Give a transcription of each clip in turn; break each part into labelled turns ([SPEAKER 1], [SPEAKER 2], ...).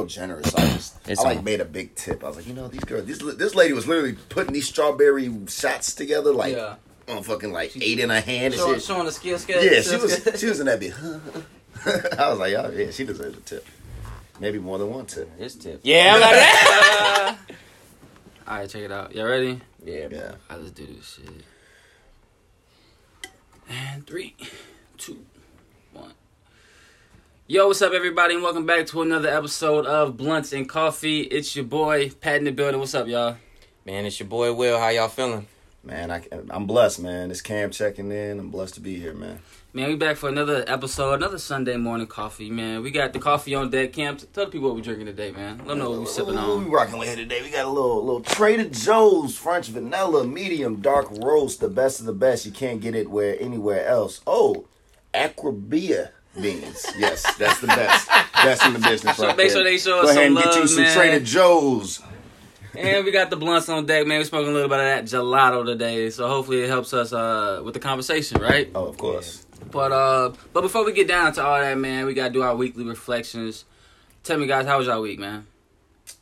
[SPEAKER 1] real generous. I just
[SPEAKER 2] It's
[SPEAKER 1] I like
[SPEAKER 2] on.
[SPEAKER 1] made a big tip. I was like, you know, these girls, this this lady was literally putting these strawberry shots together like
[SPEAKER 3] Yeah.
[SPEAKER 1] on fucking like eight in her hand and
[SPEAKER 3] Showing,
[SPEAKER 1] shit.
[SPEAKER 3] showing the skill sketch.
[SPEAKER 1] Yeah, she was she was in that bit. I was like, oh yeah, she deserves a tip. Maybe more than one tip.
[SPEAKER 2] His tip. Yeah, I'm like that.
[SPEAKER 3] All right, check it out. Y'all ready?
[SPEAKER 2] yeah,
[SPEAKER 1] Yeah.
[SPEAKER 3] All right, let's do this shit. And three, two, one. Yo, what's up, everybody, and welcome back to another episode of Blunts and Coffee. It's your boy Pat in the building. What's up, y'all?
[SPEAKER 2] man, it's your boy Will. How y'all feeling?
[SPEAKER 1] Man, I, I'm blessed, man. It's Cam checking in. I'm blessed to be here, man.
[SPEAKER 3] Man, we back for another episode, another Sunday morning coffee, man. We got the coffee on deck. Cam, tell the people what we're drinking today, man. Let them know what we're sipping
[SPEAKER 1] on. we
[SPEAKER 3] on.
[SPEAKER 1] rocking with here today? We got a little little Trader Joe's French vanilla medium dark roast, the best of the best. You can't get it where anywhere else. Oh, Arabica beans. Yes, that's the best. Best in the business.
[SPEAKER 3] So
[SPEAKER 1] right
[SPEAKER 3] make
[SPEAKER 1] there.
[SPEAKER 3] sure they show
[SPEAKER 1] Go
[SPEAKER 3] us
[SPEAKER 1] ahead
[SPEAKER 3] some
[SPEAKER 1] and get you some
[SPEAKER 3] man.
[SPEAKER 1] Trader Joe's.
[SPEAKER 3] And we got the blunts on deck, man. We smoking a little bit of that gelato today, so hopefully it helps us uh, with the conversation, right?
[SPEAKER 1] Oh, of course.
[SPEAKER 3] But uh, but before we get down to all that, man, we gotta do our weekly reflections. Tell me, guys, how was y'all week, man?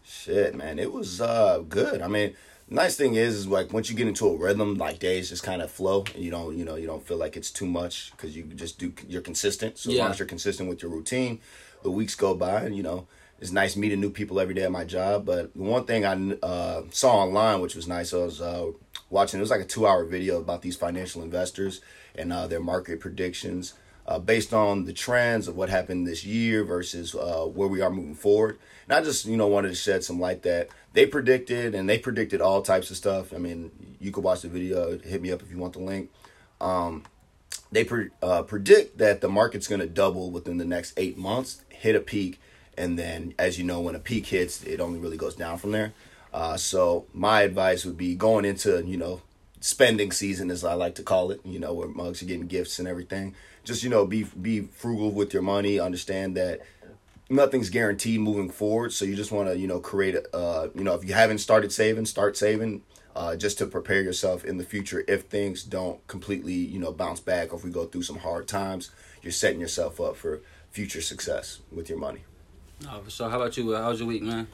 [SPEAKER 1] Shit, man, it was uh good. I mean, nice thing is, is like once you get into a rhythm, like days just kind of flow, and you don't, you know, you don't feel like it's too much because you just do. You're consistent. So as long as you're consistent with your routine, the weeks go by, and you know, it's nice meeting new people every day at my job. But the one thing I uh, saw online, which was nice, I was uh, watching. It was like a two-hour video about these financial investors and uh, their market predictions. Uh, based on the trends of what happened this year versus uh, where we are moving forward. And I just, you know, wanted to shed some light that they predicted, and they predicted all types of stuff. I mean, you could watch the video. Hit me up if you want the link. Um, they pre- uh, predict that the market's going to double within the next eight months, hit a peak, and then, as you know, when a peak hits, it only really goes down from there. Uh, so my advice would be going into, you know, spending season, as I like to call it. You know, where mugs are getting gifts and everything. Just you know, be be frugal with your money. Understand that nothing's guaranteed moving forward. So you just want to, you know, create a, uh, you know, if you haven't started saving, start saving, uh, just to prepare yourself in the future. If things don't completely, you know, bounce back, or if we go through some hard times, you're setting yourself up for future success with your money.
[SPEAKER 3] Oh, so how about you? Will? How was your week, man?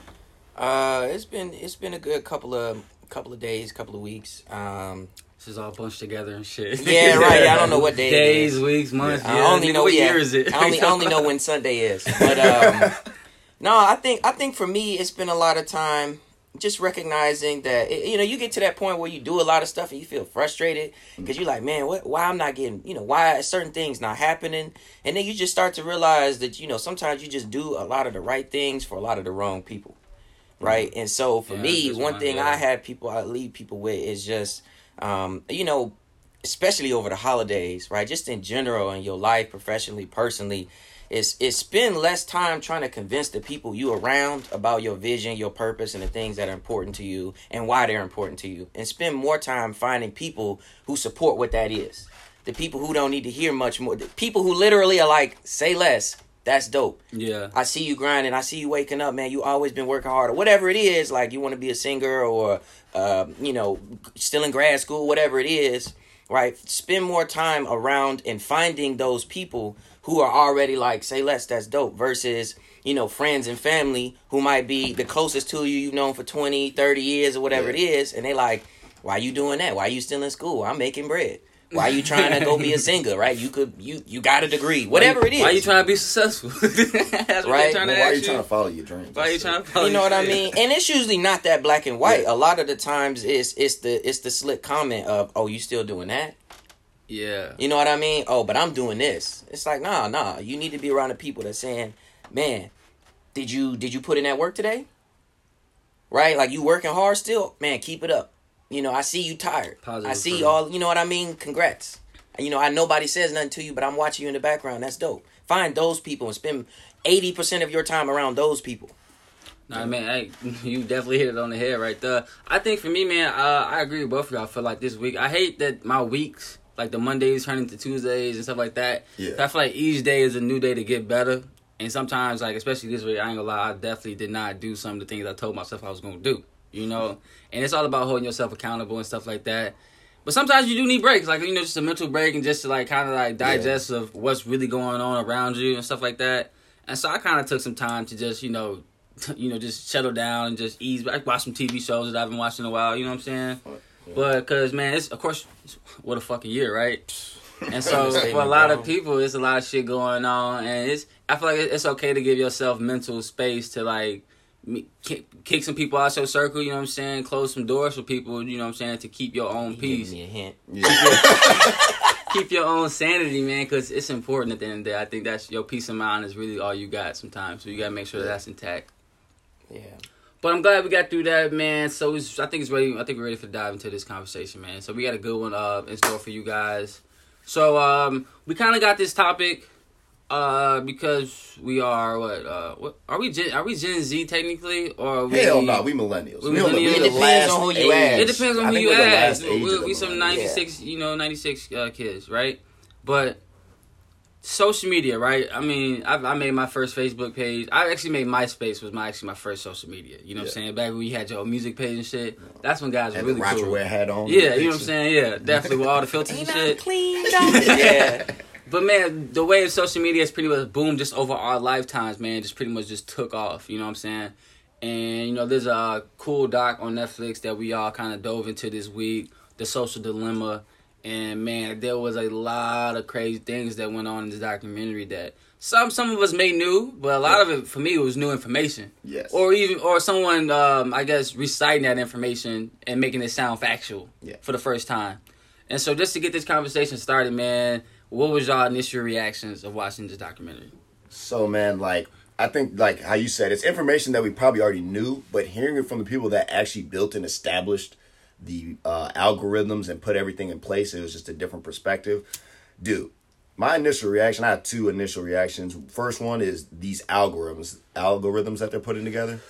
[SPEAKER 2] Uh, it's been it's been a good couple of couple of days, couple of weeks. Um,
[SPEAKER 3] Is all bunched together and shit.
[SPEAKER 2] yeah, right. I don't know what day.
[SPEAKER 3] Days,
[SPEAKER 2] is.
[SPEAKER 3] weeks, months.
[SPEAKER 2] I
[SPEAKER 3] Yeah,
[SPEAKER 2] only
[SPEAKER 3] nigga,
[SPEAKER 2] know
[SPEAKER 3] what
[SPEAKER 2] yeah,
[SPEAKER 3] year is it?
[SPEAKER 2] I only I only know when Sunday is. But um, no, I think I think for me it's been a lot of time just recognizing that it- you know you get to that point where you do a lot of stuff and you feel frustrated because you're like man what why I'm not getting you know why are certain things not happening and then you just start to realize that you know sometimes you just do a lot of the right things for a lot of the wrong people right and so for
[SPEAKER 3] Yeah,
[SPEAKER 2] me one
[SPEAKER 3] one,
[SPEAKER 2] thing. I have people I lead people with is just um, you know especially over the holidays, right? Just in general in your life, professionally, personally, is is spend less time trying to convince the people you around about your vision, your purpose, and the things that are important to you and why they're important to you. And spend more time finding people who support what that is. The people who don't need to hear much more. The people who literally are like, say less. That's dope.
[SPEAKER 3] Yeah.
[SPEAKER 2] I see you grinding. I see you waking up, man. You always been working hard, or whatever it is. Like you want to be a singer, or uh, you know, still in grad school, whatever it is. Right? Spend more time around and finding those people who are already like, say less. That's dope. Versus you know, friends and family who might be the closest to you you've known for 20, 30 years or whatever it is, and they like, why you doing that? Why you still in school? I'm making bread. Why you trying to go be a singer? Right? You could you you got a degree, whatever it is.
[SPEAKER 3] Why you trying to be successful? That's
[SPEAKER 2] Right.
[SPEAKER 3] trying
[SPEAKER 1] Well, why are
[SPEAKER 3] ask
[SPEAKER 1] you trying to follow your dreams?
[SPEAKER 3] Why you trying to follow
[SPEAKER 2] you know what I mean? And it's usually not that black and white.
[SPEAKER 1] Yeah.
[SPEAKER 2] A lot of the times it's it's the it's the slick comment of, "Oh, you still doing that?"
[SPEAKER 3] Yeah.
[SPEAKER 2] You know what I mean? "Oh, but I'm doing this." It's like, "Nah, nah. You need to be around the people that's saying, "Man, did you did you put in that work today?" Right? Like you working hard still? Man, keep it up. You know, I see you tired.
[SPEAKER 3] Positive
[SPEAKER 2] I see
[SPEAKER 3] affirm.
[SPEAKER 2] all, you know what I mean? Congrats. You know, I nobody says nothing to you, but I'm watching you in the background. That's dope. Find those people and spend 80% of your time around those people.
[SPEAKER 3] Nah, man, hey, you definitely hit it on the head right there. I think for me, man, uh, I agree with both of y'all. I feel like this week, I hate that my weeks, like the Mondays turn into Tuesdays and stuff like that.
[SPEAKER 1] Yeah.
[SPEAKER 3] I feel like each day is a new day to get better. And sometimes, like, especially this week, I ain't gonna lie, I definitely did not do some of the things I told myself I was gonna do, you know? And it's all about holding yourself accountable and stuff like that. But sometimes you do need breaks, like, you know, just a mental break and just to, like, kind of, like, digest of what's really going on around you and stuff like that. And so I kind of took some time to just, you know, you know, just settle down and just ease. I watch some TV shows that I've been watching a while. You know what I'm saying? But because man, it's of course what a fucking year, right? And so for a lot of people, it's a lot of shit going on, and it's I feel like it's okay to give yourself mental space to like kick, kick some people out of your circle. You know what I'm saying? Close some doors for people. You know what I'm saying? To keep your own
[SPEAKER 2] You giving
[SPEAKER 3] peace,
[SPEAKER 2] me a hint. Yeah.
[SPEAKER 3] keep your own sanity, man, because it's important at the end of the day. I think that's your peace of mind is really all you got sometimes. So you gotta make sure that that's intact.
[SPEAKER 2] Yeah.
[SPEAKER 3] But I'm glad we got through that, man. So it's, I think it's ready. I think we're ready for dive into this conversation, man. So we got a good one uh, in store for you guys. So um, we kind of got this topic uh, because we are what? Uh, what are we? Gen, are we Gen Z technically, or are we,
[SPEAKER 1] Hell no, we millennials.
[SPEAKER 3] We
[SPEAKER 1] We, we
[SPEAKER 3] millennials.
[SPEAKER 1] the
[SPEAKER 3] It depends
[SPEAKER 1] last
[SPEAKER 2] on who you ask.
[SPEAKER 3] It depends on
[SPEAKER 1] I
[SPEAKER 3] who you ask. We,
[SPEAKER 1] of
[SPEAKER 3] we some
[SPEAKER 1] millennials.
[SPEAKER 3] ninety six, you know, ninety six uh, kids, right? But social media, right? I mean, I, I made my first Facebook page. I actually made MySpace was my actually my first social media. You know what I'm saying? Back when you had your music page and shit. That's when guys were
[SPEAKER 1] Had
[SPEAKER 3] really
[SPEAKER 1] the Roger
[SPEAKER 3] cool.
[SPEAKER 1] Wear hat on.
[SPEAKER 3] Yeah, you know what I'm saying? Yeah, definitely with all the filters and shit.
[SPEAKER 2] clean? yeah.
[SPEAKER 3] But man, the way of social media has pretty much boomed just over our lifetimes, man. Just pretty much just took off. You know what I'm saying? And you know, there's a cool doc on Netflix that we all kind of dove into this week, The Social Dilemma. And man, there was a lot of crazy things that went on in this documentary that some some of us may knew, but a lot of it for me was new information.
[SPEAKER 1] Yes.
[SPEAKER 3] Or even or someone um, I guess reciting that information and making it sound factual
[SPEAKER 1] Yeah.
[SPEAKER 3] for the first time. And so just to get this conversation started, man, what was y'all initial reactions of watching this documentary?
[SPEAKER 1] So man, like I think like how you said, it's information that we probably already knew, but hearing it from the people that actually built and established the uh, algorithms and put everything in place, it was just a different perspective. Dude, my initial reaction, I had two initial reactions. First one is these algorithms, algorithms that they're putting together.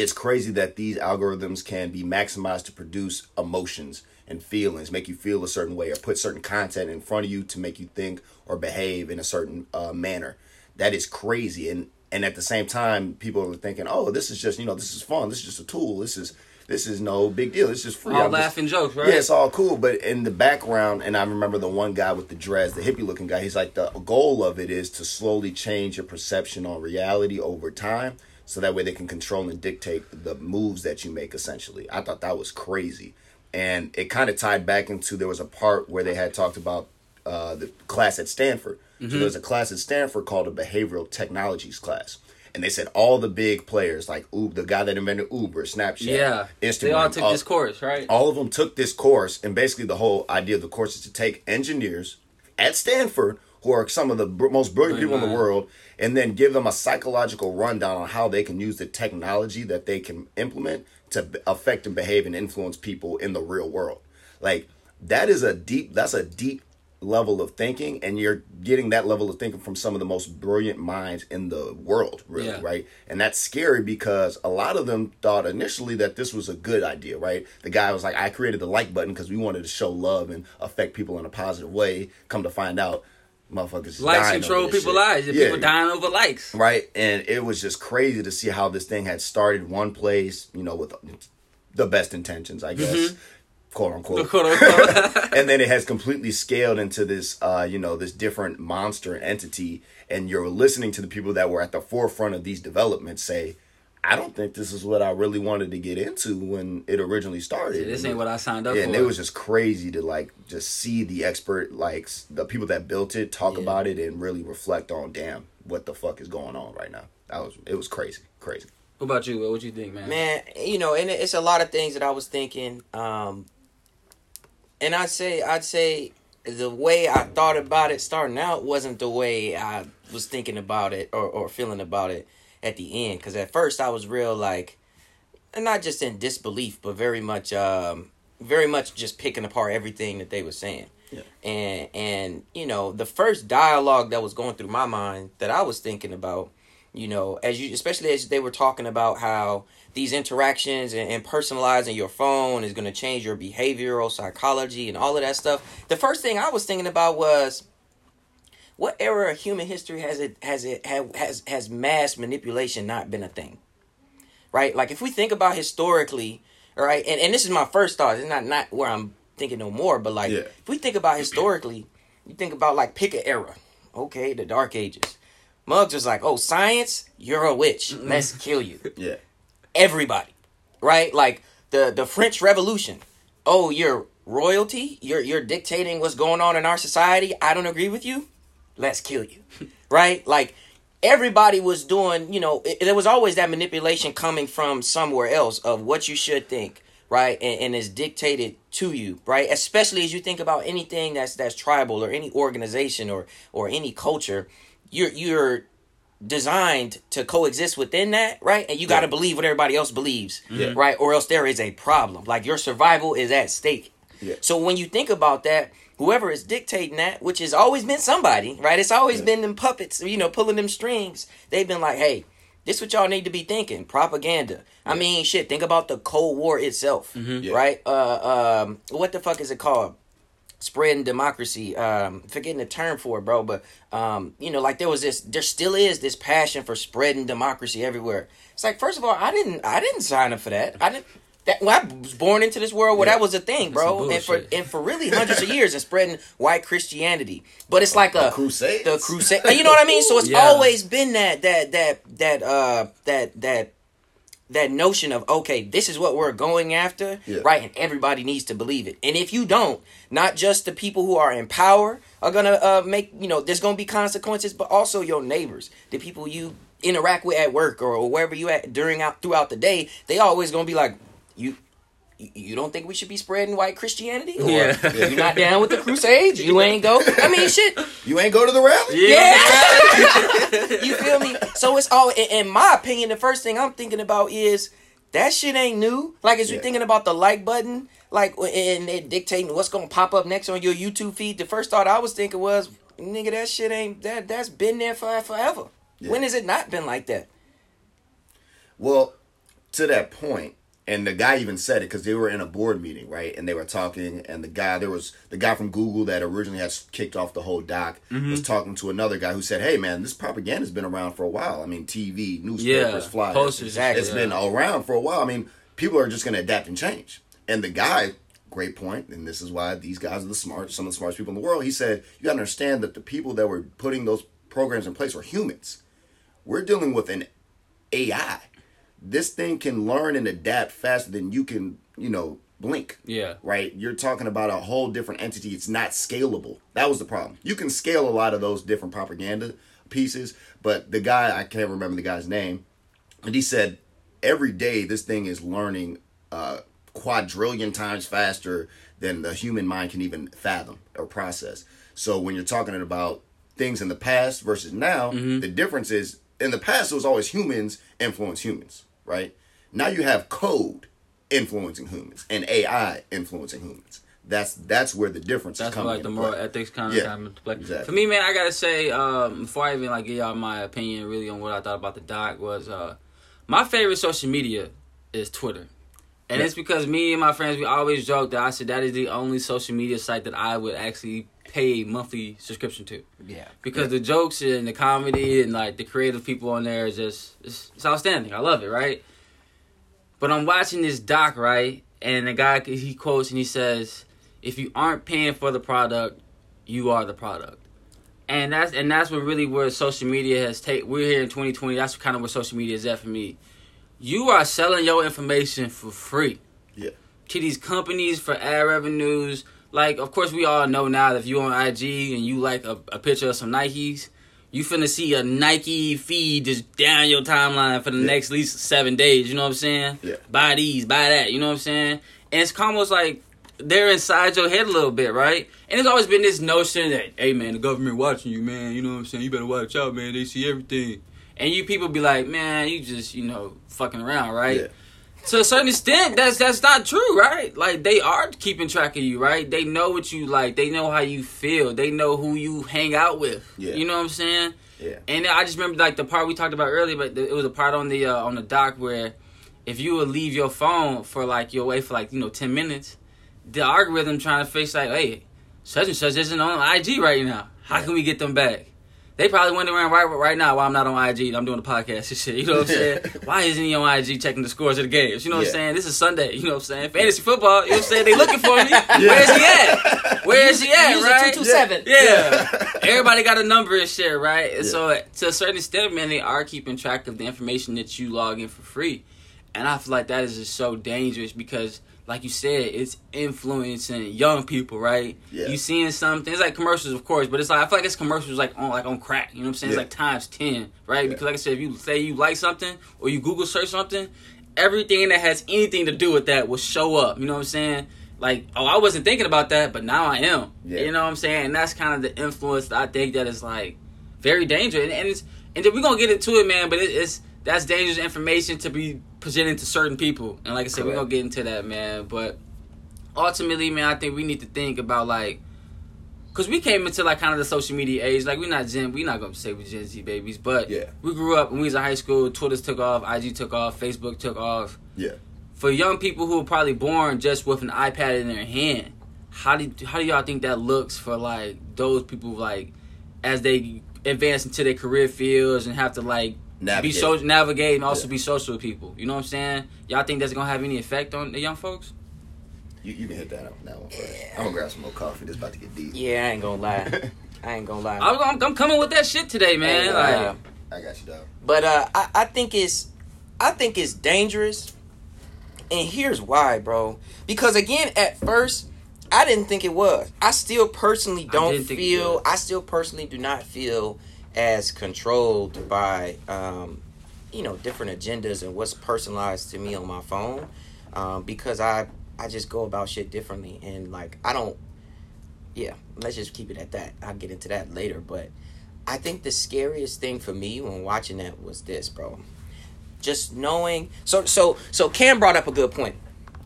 [SPEAKER 1] It's crazy that these algorithms can be maximized to produce emotions and feelings, make you feel a certain way, or put certain content in front of you to make you think or behave in a certain uh, manner. That is crazy, and and at the same time, people are thinking, "Oh, this is just you know, this is fun. This is just a tool. This is this is no big deal. It's just free."
[SPEAKER 3] All
[SPEAKER 1] I'm just-
[SPEAKER 3] laughing jokes, right?
[SPEAKER 1] yeah, it's all cool, but in the background, and I remember the one guy with the dreads, the hippie looking guy. He's like, the goal of it is to slowly change your perception on reality over time, so that way they can control and dictate the moves that you make. Essentially, I thought that was crazy, and it kind of tied back into there was a part where they had talked about uh, the class at Stanford. So there's a class at Stanford called a behavioral technologies class. And they said all the big players, like Uber, the guy that invented Uber, Snapchat,
[SPEAKER 3] Yeah.
[SPEAKER 1] Instagram,
[SPEAKER 3] They all took
[SPEAKER 1] all-
[SPEAKER 3] this course, right?
[SPEAKER 1] all of them took this course, and basically the whole idea of the course is to take engineers at Stanford, who are some of the br- most brilliant people in the world, and then give them a psychological rundown on how they can use the technology that they can implement to b- affect and behave and influence people in the real world. Like that is a deep. That's a deep level of thinking, and you're getting that level of thinking from some of the most brilliant minds in the world, really,
[SPEAKER 3] Yeah.
[SPEAKER 1] right? And that's scary because a lot of them thought initially that this was a good idea, right? The guy was like, I created the like button because we wanted to show love and affect people in a positive way. Come to find out, motherfuckers
[SPEAKER 3] Likes
[SPEAKER 1] dying
[SPEAKER 3] control
[SPEAKER 1] over this
[SPEAKER 3] people's
[SPEAKER 1] shit.
[SPEAKER 3] lives.
[SPEAKER 1] Yeah,
[SPEAKER 3] People dying over likes.
[SPEAKER 1] right? And it was just crazy to see how this thing had started one place, you know, with the best intentions, I guess,
[SPEAKER 3] Mm-hmm.
[SPEAKER 1] quote unquote
[SPEAKER 3] Quote, unquote.
[SPEAKER 1] and then it has completely scaled into this uh you know this different monster entity and you're listening to the people that were at the forefront of these developments say i don't think this is what i really wanted to get into when it originally started
[SPEAKER 3] this ain't what I signed up
[SPEAKER 1] yeah,
[SPEAKER 3] for.
[SPEAKER 1] and it was just crazy to like just see the expert like the people that built it talk
[SPEAKER 3] Yeah.
[SPEAKER 1] about it and really reflect on damn what the fuck is going on right now that was it was crazy crazy
[SPEAKER 3] what about you? Will? What you think, man?
[SPEAKER 2] Man, you know, and it's a lot of things that I was thinking. Um, and I'd say, I'd say the way I thought about it starting out wasn't the way I was thinking about it or, or feeling about it at the end. Because at first I was real like, not just in disbelief, but very much, um, very much just picking apart everything that they were saying.
[SPEAKER 1] Yeah.
[SPEAKER 2] And and you know the first dialogue that was going through my mind that I was thinking about you know as you especially as they were talking about how these interactions and, and personalizing your phone is going to change your behavioral psychology and all of that stuff the first thing i was thinking about was what era of human history has it has it have, has has mass manipulation not been a thing right like if we think about historically all right and, and this is my first thought it's not not where i'm thinking no more but like
[SPEAKER 1] Yeah.
[SPEAKER 2] if we think about historically you think about like pick an era okay the dark ages Muggs was like, "Oh, science, you're a witch. Let's kill you."
[SPEAKER 1] Yeah.
[SPEAKER 2] Everybody, right? Like the the French Revolution. Oh, you're royalty. You're you're dictating what's going on in our society. I don't agree with you. Let's kill you, right? Like everybody was doing. You know, it, there was always that manipulation coming from somewhere else of what you should think right and, and is dictated to you right especially as you think about anything that's that's tribal or any organization or or any culture you're you're designed to coexist within that right and you got to
[SPEAKER 1] Yeah.
[SPEAKER 2] believe what everybody else believes
[SPEAKER 1] Yeah.
[SPEAKER 2] right or else there is a problem like your survival is at stake
[SPEAKER 1] Yeah.
[SPEAKER 2] so when you think about that whoever is dictating that which has always been somebody right? It's always
[SPEAKER 1] Yeah.
[SPEAKER 2] been them puppets you know pulling them strings. They've been like hey this what y'all need to be thinking propaganda. I mean shit think about the cold war itself
[SPEAKER 1] Yeah.
[SPEAKER 2] right? Uh um what the fuck is it called? Spreading democracy. Um forgetting the term for it bro but um you know like there was this there still is this passion for spreading democracy everywhere. It's like first of all i didn't i didn't sign up for that. I didn't that when I was born into this world where
[SPEAKER 1] Yeah.
[SPEAKER 2] that was a thing, bro, and for and for really hundreds of years and spreading white Christianity, but it's like a
[SPEAKER 1] crusade,
[SPEAKER 2] the crusade. You know what I mean? So it's
[SPEAKER 3] Yeah.
[SPEAKER 2] always been that that that that uh that that that notion of okay, this is what we're going after,
[SPEAKER 1] Yeah.
[SPEAKER 2] right? And everybody needs to believe it. And if you don't, not just the people who are in power are gonna uh, make you know there's gonna be consequences, but also your neighbors, the people you interact with at work or, or wherever you at during out throughout the day, they always gonna be like you. you- You don't think we should be spreading white Christianity? Or
[SPEAKER 3] Yeah.
[SPEAKER 2] you not down with the Crusades? You ain't go. I mean, shit.
[SPEAKER 1] You ain't go to the rally?
[SPEAKER 2] Yeah. you feel me? So it's all in, in my opinion, the first thing I'm thinking about is that shit ain't new. Like as you're
[SPEAKER 1] Yeah.
[SPEAKER 2] thinking about the like button, like and it dictating what's gonna pop up next on your YouTube feed. The first thought I was thinking was, nigga, that shit ain't that that's been there for forever.
[SPEAKER 1] Yeah.
[SPEAKER 2] When has it not been like that?
[SPEAKER 1] Well, to that point, and the guy even said it because they were in a board meeting, right? And they were talking, and the guy there was the guy from Google that originally had kicked off the whole doc mm-hmm. was talking to another guy who said, "Hey, man, this propaganda's been around for a while. I mean, TV, newspapers,
[SPEAKER 3] Yeah,
[SPEAKER 1] flyers,
[SPEAKER 3] posters,
[SPEAKER 2] exactly.
[SPEAKER 1] It's been around for a while. I mean, people are just going to adapt and change." And the guy, great point, and this is why these guys are the smart, some of the smartest people in the world. He said, "You got to understand that the people that were putting those programs in place were humans. We're dealing with an AI. This thing can learn and adapt faster than you can, you know, blink.
[SPEAKER 3] Yeah.
[SPEAKER 1] Right? You're talking about a whole different entity. It's not scalable. That was the problem. You can scale a lot of those different propaganda pieces, but the guy, I can't remember the guy's name, and he said every day this thing is learning uh, quadrillion times faster than the human mind can even fathom or process. So when you're talking about things in the past versus now, the difference is in the past it was always humans influence humans, right? Now you have code influencing humans and AI influencing humans. That's that's where the difference
[SPEAKER 3] That's
[SPEAKER 1] is coming
[SPEAKER 3] like the moral
[SPEAKER 1] play.
[SPEAKER 3] ethics kind of
[SPEAKER 1] Yeah,
[SPEAKER 3] into play.
[SPEAKER 1] exactly.
[SPEAKER 3] For me, man, I gotta say, um, before I even like give y'all my opinion really on what I thought about the doc was uh, my favorite social media is Twitter. And
[SPEAKER 1] Yeah.
[SPEAKER 3] it's because me and my friends we always joke that I said that is the only social media site that I would actually pay a monthly subscription to.
[SPEAKER 2] Yeah.
[SPEAKER 3] Because the jokes and the comedy and like the creative people on there is just it's, it's outstanding. I love it, right? But I'm watching this doc, right? And the guy he quotes and he says, "If you aren't paying for the product, you are the product." And that's and that's what really where social media has take. We're here in 2020. That's kind of where social media is at for me. You are selling your information for free
[SPEAKER 1] Yeah.
[SPEAKER 3] to these companies for ad revenues. Like, of course, we all know now that if you on IG and you like a, a picture of some Nikes, you finna see a Nike feed just down your timeline for the
[SPEAKER 1] Yeah.
[SPEAKER 3] next at least seven days. You know what I'm saying?
[SPEAKER 1] Yeah.
[SPEAKER 3] Buy these, buy that. You know what I'm saying? And it's almost like they're inside your head a little bit, right? And there's always been this notion that, hey man, the government watching you, man. You know what I'm saying? You better watch out, man. They see everything. And you people be like, man, you just, you know, fucking around, right?
[SPEAKER 1] Yeah.
[SPEAKER 3] To a certain extent, that's that's not true, right? Like they are keeping track of you, right? They know what you like. They know how you feel. They know who you hang out with.
[SPEAKER 1] Yeah.
[SPEAKER 3] You know what I'm saying?
[SPEAKER 1] Yeah.
[SPEAKER 3] And I just remember like the part we talked about earlier, but it was a part on the uh, on the doc where if you would leave your phone for like your way for like you know ten minutes, the algorithm trying to fix like, hey, such and such isn't on IG right now. How
[SPEAKER 1] Yeah.
[SPEAKER 3] can we get them back? They probably wondering right right now why I'm not on IG. I'm doing the podcast and shit. You know what I'm saying? why isn't he on IG checking the scores of the games? You know what I'm saying? This is Sunday. You know what I'm saying? Fantasy football. You know what I'm saying? They looking for me. Where's he at? Where is he at? Right?
[SPEAKER 2] 227.
[SPEAKER 3] Yeah. Everybody got a number and shit, right? And so to a certain extent, man, they are keeping track of the information that you log in for free. And I feel like that is just so dangerous because like you said, it's influencing young people, right?
[SPEAKER 1] Yeah.
[SPEAKER 3] You seeing something it's like commercials of course, but it's like I feel like it's commercials like on like on crack, you know what I'm saying?
[SPEAKER 1] Yeah.
[SPEAKER 3] It's like times ten, right?
[SPEAKER 1] Yeah.
[SPEAKER 3] Because like I said, if you say you like something or you Google search something, everything that has anything to do with that will show up. You know what I'm saying? Like, oh, I wasn't thinking about that, but now I am.
[SPEAKER 1] Yeah.
[SPEAKER 3] You know what I'm saying? And that's kind of the influence that I think that is like very dangerous. And, and it's and then we're gonna get into it, man. But it, it's that's dangerous information to be presented to certain people. And like I said, we're gonna get into that, man. But ultimately, man, I think we need to think about like. Cause we came into like kind of the social media age, like we're not Gen, we're not gonna say we're Gen Z babies, but
[SPEAKER 1] Yeah.
[SPEAKER 3] we grew up when we was in high school. Twitter's took off, IG took off, Facebook took off
[SPEAKER 1] Yeah.
[SPEAKER 3] for young people who were probably born just with an iPad in their hand, how do how do y'all think that looks for like those people like as they advance into their career fields and have to like
[SPEAKER 1] Navigate.
[SPEAKER 3] be social navigate and also
[SPEAKER 1] Yeah.
[SPEAKER 3] be social with people. You know what I'm saying? Y'all think that's gonna have any effect on the young folks?
[SPEAKER 1] You, you can hit that, up that one first. I'm gonna grab some more coffee. This about to get deep.
[SPEAKER 2] Yeah, I ain't gonna lie. I ain't gonna lie.
[SPEAKER 3] I was, I'm, I'm coming with that shit today, man.
[SPEAKER 2] Hey,
[SPEAKER 3] Like,
[SPEAKER 1] I got you, dog.
[SPEAKER 2] But uh, I, I think it's I think it's dangerous. And here's why, bro. Because again, at first, I didn't think it was. I still personally don't
[SPEAKER 3] didn't think it
[SPEAKER 2] feel. I still personally do not feel as controlled by um, you know, different agendas and what's personalized to me on my phone. Um, because I I just go about shit differently and like I don't yeah, let's just keep it at that. I'll get into that later, but I think the scariest thing for me when watching that was this, bro. Just knowing so so so Cam brought up a good point,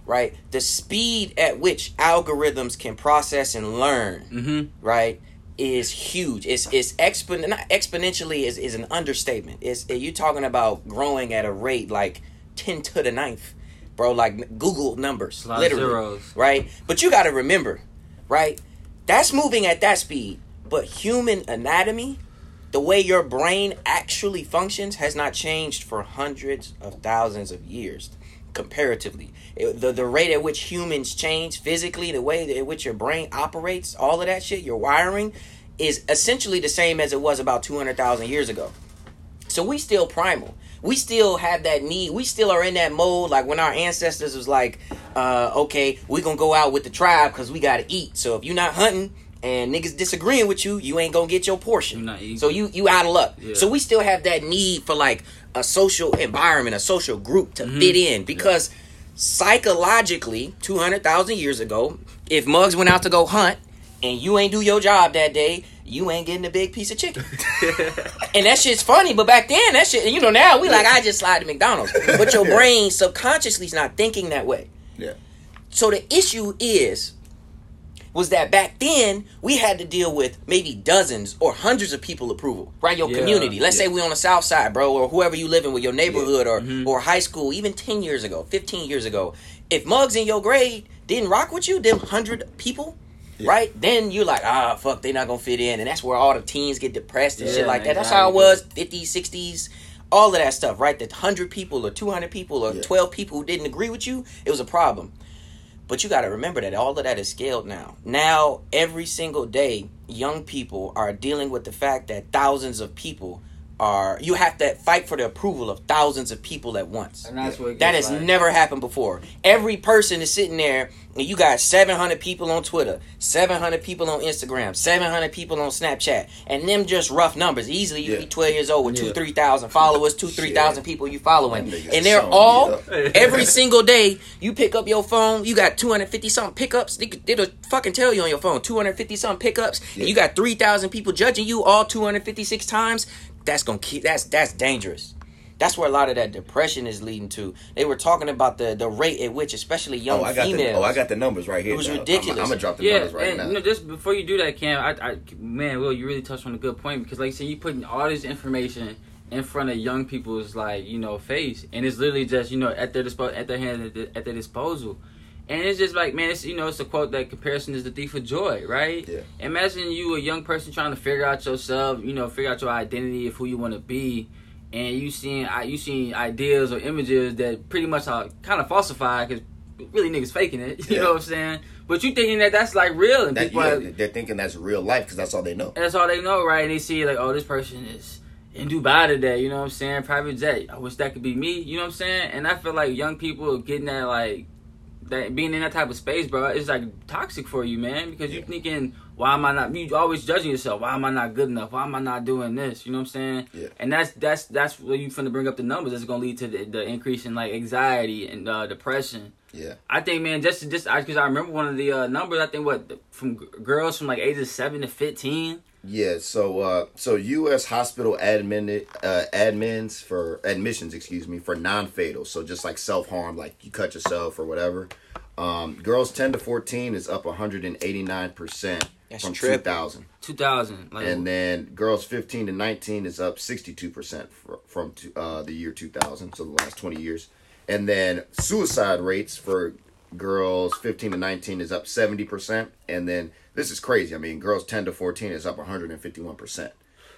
[SPEAKER 2] right? The speed at which algorithms can process and learn,
[SPEAKER 3] mm-hmm.
[SPEAKER 2] right, is huge. It's it's expon not exponentially is, is an understatement. It's you talking about growing at a rate like ten to the ninth, bro. Like Google numbers,
[SPEAKER 3] A lot of
[SPEAKER 2] literally
[SPEAKER 3] zeros.
[SPEAKER 2] right? But you got to remember, right? That's moving at that speed. But human anatomy, the way your brain actually functions, has not changed for hundreds of thousands of years, comparatively. It- the the rate at which humans change physically, the way at which your brain operates, all of that shit, your wiring, is essentially the same as it was about two hundred thousand years ago. So we still primal. We still have that need. We still are in that mode. Like when our ancestors was like, uh, okay, we gonna go out with the tribe because we gotta eat. So if you're not hunting and niggas disagreeing with you, you ain't gonna get your portion.
[SPEAKER 3] Not eating.
[SPEAKER 2] So you you out of luck.
[SPEAKER 3] Yeah.
[SPEAKER 2] So we still have that need for like a social environment, a social group
[SPEAKER 3] Mm-hmm.
[SPEAKER 2] to fit in because psychologically, two hundred thousand years ago, if mugs went out to go hunt and you ain't do your job that day, you ain't getting a big piece of chicken. And that shit's funny, but back then that shit, you know, now we like I just slide to McDonald's. But your brain subconsciously is not thinking that way.
[SPEAKER 1] Yeah.
[SPEAKER 2] So the issue is was that back then we had to deal with maybe dozens or hundreds of people approval, right? Your
[SPEAKER 3] Yeah,
[SPEAKER 2] community. Let's
[SPEAKER 1] yeah.
[SPEAKER 2] say we on the south side, bro, or whoever you living with, your neighborhood or
[SPEAKER 3] Mm-hmm.
[SPEAKER 2] or high school, even ten years ago, fifteen years ago. If mugs in your grade didn't rock with you, them hundred people,
[SPEAKER 1] Yeah.
[SPEAKER 2] right? Then you're like, ah, fuck, they not gonna fit in, and that's where all the teens get depressed and shit
[SPEAKER 3] Yeah,
[SPEAKER 2] like that. That's how it was, 50s, 60s, all of that stuff, right? The hundred people or two hundred people or twelve people who didn't agree with you, it was a problem. But you got to remember that all of that is scaled now. Now, every single day, young people are dealing with the fact that thousands of people are. You have to fight for the approval of thousands of people at once.
[SPEAKER 3] And that's what
[SPEAKER 2] That has
[SPEAKER 3] like.
[SPEAKER 2] never happened before. Every person is sitting there, and you got 700 people on Twitter, 700 people on Instagram, 700 people on Snapchat, and them just rough numbers. Easily, you
[SPEAKER 1] Yeah.
[SPEAKER 2] be 12 years old with two, 3,000 followers, two, 3,000 people you following. And they're all, every single day, you pick up your phone, you got 250 something pickups. They, could- it'll fucking tell you on your phone, 250 something pickups, and you got 3,000 people judging you all 256 times. That's gonna keep, that's, that's dangerous. That's where a lot of that depression is leading to. They were talking about the the rate at which, especially oh, young
[SPEAKER 1] Oh, I got
[SPEAKER 2] females.
[SPEAKER 1] the. Oh, I got the numbers right here.
[SPEAKER 2] It was
[SPEAKER 1] dog.
[SPEAKER 2] ridiculous.
[SPEAKER 1] I'm, gonna drop the
[SPEAKER 3] Yeah,
[SPEAKER 1] numbers right
[SPEAKER 3] and
[SPEAKER 1] now.
[SPEAKER 3] you know, just before you do that, Cam, I, I, man, Will, you really touched on a good point because, like you said, you putting all this information in front of young people's like you know face, and it's literally just you know at their disposal, at their hand, at their, at their disposal. And it's just like, man, it's you know, it's a quote that comparison is the thief of joy, right?
[SPEAKER 1] Yeah.
[SPEAKER 3] Imagine you a young person trying to figure out yourself, you know, figure out your identity of who you want to be, and you seeing you seeing ideas or images that pretty much are kind of falsified because really niggas faking it. You
[SPEAKER 1] Yeah.
[SPEAKER 3] know what I'm saying? But you thinking that that's like real, and
[SPEAKER 1] That,
[SPEAKER 3] people
[SPEAKER 1] yeah,
[SPEAKER 3] are-
[SPEAKER 1] they're thinking that's real life because that's all they know.
[SPEAKER 3] that's all they know, right? And they see like, oh, this person is in Dubai today. You know what I'm saying? Private jet. I wish that could be me. You know what I'm saying? And I feel like young people getting that like that being in that type of space, bro, is like toxic for you, man. Because you're
[SPEAKER 1] Yeah.
[SPEAKER 3] thinking, why am I not? You always judging yourself. Why am I not good enough? Why am I not doing this? You know what I'm saying?
[SPEAKER 1] Yeah.
[SPEAKER 3] And that's that's that's where you finna bring up the numbers. That's gonna lead to the, the increase in like anxiety and uh, depression.
[SPEAKER 1] Yeah.
[SPEAKER 3] I think, man, just just because I remember one of the uh, numbers. I think what from g- girls from like ages seven to fifteen.
[SPEAKER 1] Yeah, so uh, so U.S. hospital admin uh, admins for admissions, excuse me, for non-fatal. So just like self-harm, like you cut yourself or whatever. Um, girls ten to fourteen is up one hundred and eighty-nine percent from two thousand,
[SPEAKER 3] Two thousand, like
[SPEAKER 1] and then girls fifteen to nineteen is up sixty-two percent from two- uh, the year two thousand, so the last twenty years. And then suicide rates for girls 15 to 19 is up 70%. And then this is crazy. I mean, girls 10 to 14 is up 151%.